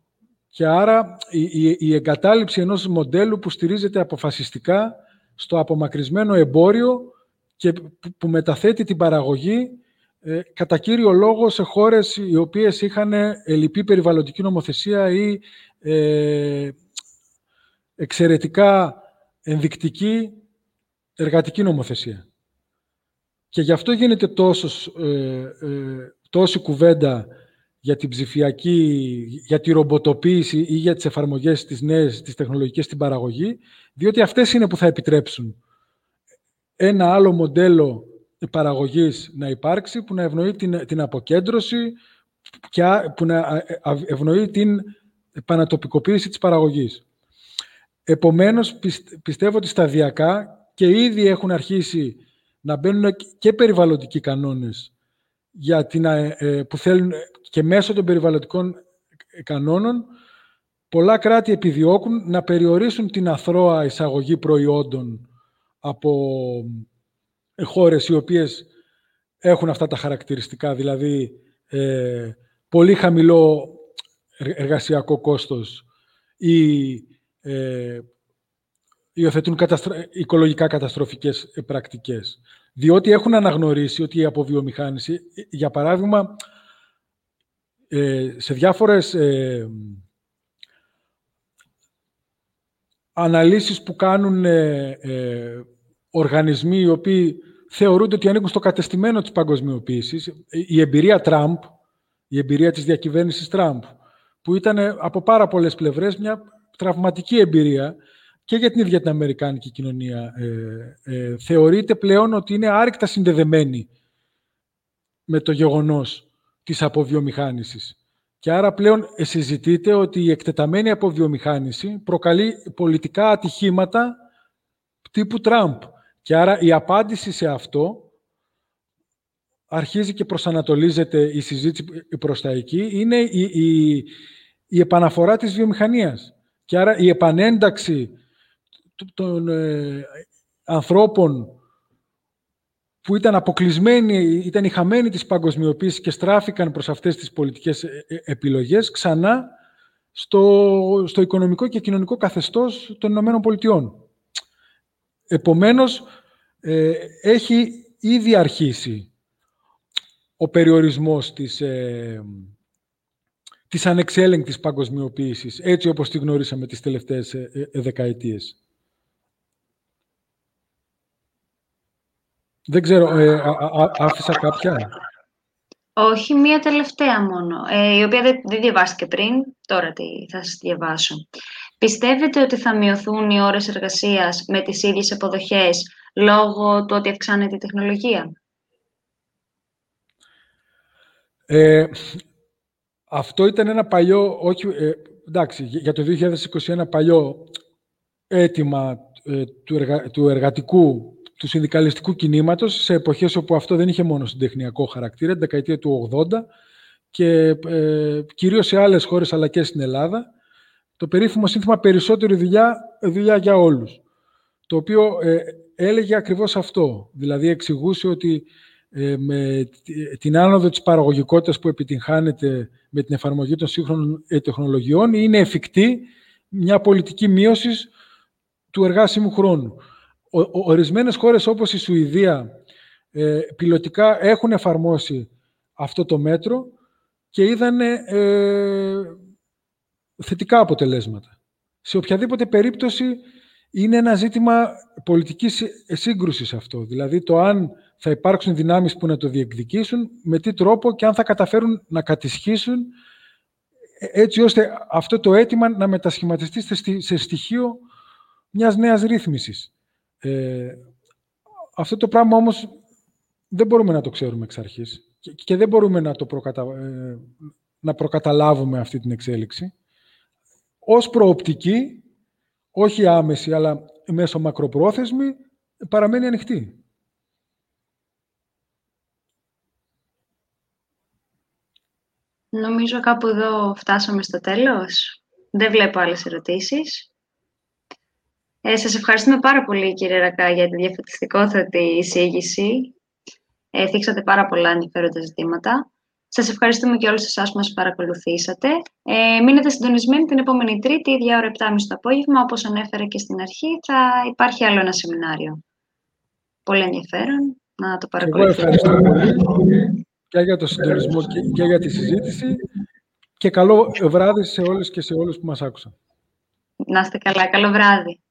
[SPEAKER 2] Και άρα η, η, εγκατάλειψη ενός μοντέλου που στηρίζεται αποφασιστικά στο απομακρυσμένο εμπόριο και που μεταθέτει την παραγωγή ε, κατά κύριο λόγο σε χώρες οι οποίες είχαν ελλειπή περιβαλλοντική νομοθεσία ή ε, εξαιρετικά ενδεικτική εργατική νομοθεσία. Και γι' αυτό γίνεται τόσος, ε, ε, τόση κουβέντα για την ψηφιακή, για τη ρομποτοποίηση ή για τις εφαρμογές της νέες, τις τεχνολογικές στην παραγωγή, διότι αυτές είναι που θα επιτρέψουν ένα άλλο μοντέλο παραγωγής να υπάρξει, που να ευνοεί την, την αποκέντρωση και που να ευνοεί την επανατοπικοποίηση της παραγωγής. Επομένως, πιστεύω ότι σταδιακά και ήδη έχουν αρχίσει να μπαίνουν και περιβαλλοντικοί κανόνες για την, ε, ε, που θέλουν και μέσω των περιβαλλοντικών κανόνων πολλά κράτη επιδιώκουν να περιορίσουν την αθρώα εισαγωγή προϊόντων από χώρες οι οποίες έχουν αυτά τα χαρακτηριστικά, δηλαδή ε, πολύ χαμηλό εργασιακό κόστος ή ε, υιοθετούν καταστρο... οικολογικά καταστροφικές πρακτικές. Διότι έχουν αναγνωρίσει ότι η αποβιομηχάνηση, για παράδειγμα, ε, σε διάφορες ε, αναλύσεις που κάνουν ε, ε, οργανισμοί οι οποίοι θεωρούνται ότι ανήκουν στο κατεστημένο της παγκοσμιοποίησης, η εμπειρία Τραμπ, η εμπειρία της διακυβέρνησης Τραμπ, που ήταν από πάρα πολλές πλευρές μια τραυματική εμπειρία και για την ίδια την Αμερικάνικη κοινωνία. Ε, θεωρείται πλέον ότι είναι άρρηκτα συνδεδεμένη με το γεγονός της αποβιομηχάνησης. Και άρα πλέον συζητείται ότι η εκτεταμένη αποβιομηχάνηση προκαλεί πολιτικά ατυχήματα τύπου Τραμπ. Και άρα η απάντηση σε αυτό αρχίζει και προσανατολίζεται η συζήτηση προς τα εκεί, είναι η, η, η επαναφορά της βιομηχανίας. Και άρα η επανένταξη των ε, ανθρώπων που ήταν αποκλεισμένοι, ήταν οι χαμένοι της παγκοσμιοποίησης και στράφηκαν προς αυτές τις πολιτικές ε, ε, επιλογές ξανά στο, στο οικονομικό και κοινωνικό καθεστώς των Ηνωμένων Πολιτειών. Επομένως, ε, έχει ήδη αρχίσει ο περιορισμός της, ε, της ανεξέλεγκτης παγκοσμιοποίησης, έτσι όπως τη γνωρίσαμε τις τελευταίες δεκαετίες. Δεν ξέρω, ε, άφησα κάποια;
[SPEAKER 1] Όχι, μία τελευταία μόνο, ε, η οποία δεν, δεν διαβάστηκε πριν, τώρα τι, θα σας διαβάσω. Πιστεύετε ότι θα μειωθούν οι ώρες εργασίας με τις ίδιες αποδοχές λόγω του ότι αυξάνεται η τεχνολογία;
[SPEAKER 2] Ε, αυτό ήταν ένα παλιό, όχι, ε, εντάξει, για το 2021 παλιό αίτημα ε, του, του εργατικού, του συνδικαλιστικού κινήματος σε εποχές όπου αυτό δεν είχε μόνο συντεχνιακό χαρακτήρα, την δεκαετία του 80 και ε, κυρίως σε άλλες χώρες αλλά και στην Ελλάδα, το περίφημο σύνθημα «Περισσότερη δουλειά, δουλειά για όλους», το οποίο ε, έλεγε ακριβώς αυτό. Δηλαδή εξηγούσε ότι ε, με την άνοδο της παραγωγικότητας που επιτυγχάνεται με την εφαρμογή των σύγχρονων τεχνολογιών είναι εφικτή μια πολιτική μείωσης του εργάσιμου χρόνου. Ο, ορισμένες χώρες όπως η Σουηδία ε, πιλωτικά έχουν εφαρμόσει αυτό το μέτρο και είδαν ε, θετικά αποτελέσματα. Σε οποιαδήποτε περίπτωση είναι ένα ζήτημα πολιτικής σύγκρουσης αυτό. Δηλαδή το αν θα υπάρξουν δυνάμεις που να το διεκδικήσουν, με τι τρόπο και αν θα καταφέρουν να κατησχίσουν έτσι ώστε αυτό το αίτημα να μετασχηματιστεί σε στοιχείο μιας νέας ρύθμισης. Ε, αυτό το πράγμα όμως δεν μπορούμε να το ξέρουμε εξ αρχής και, δεν μπορούμε να, το προκατα, ε, να προκαταλάβουμε αυτή την εξέλιξη. Ως προοπτική, όχι άμεση, αλλά μέσω μακροπρόθεσμη, παραμένει ανοιχτή.
[SPEAKER 1] Νομίζω κάπου εδώ φτάσαμε στο τέλος. Δεν βλέπω άλλες ερωτήσεις. Ε, σας ευχαριστούμε πάρα πολύ, κύριε Ρακά, για τη διαφωτιστικότατη εισήγηση. Ε, θίξατε πάρα πολλά ενδιαφέροντα ζητήματα. Σας ευχαριστούμε και όλους εσάς που μας παρακολουθήσατε. Ε, μείνετε συντονισμένοι την επόμενη Τρίτη, ίδια ώρα 7.30 το απόγευμα. Όπως ανέφερα και στην αρχή, θα υπάρχει άλλο ένα σεμινάριο. Πολύ ενδιαφέρον να το παρακολουθήσετε
[SPEAKER 2] και για το συντονισμό και για τη συζήτηση και καλό βράδυ σε όλες και σε όλους που μας άκουσαν.
[SPEAKER 1] Να είστε καλά. Καλό βράδυ.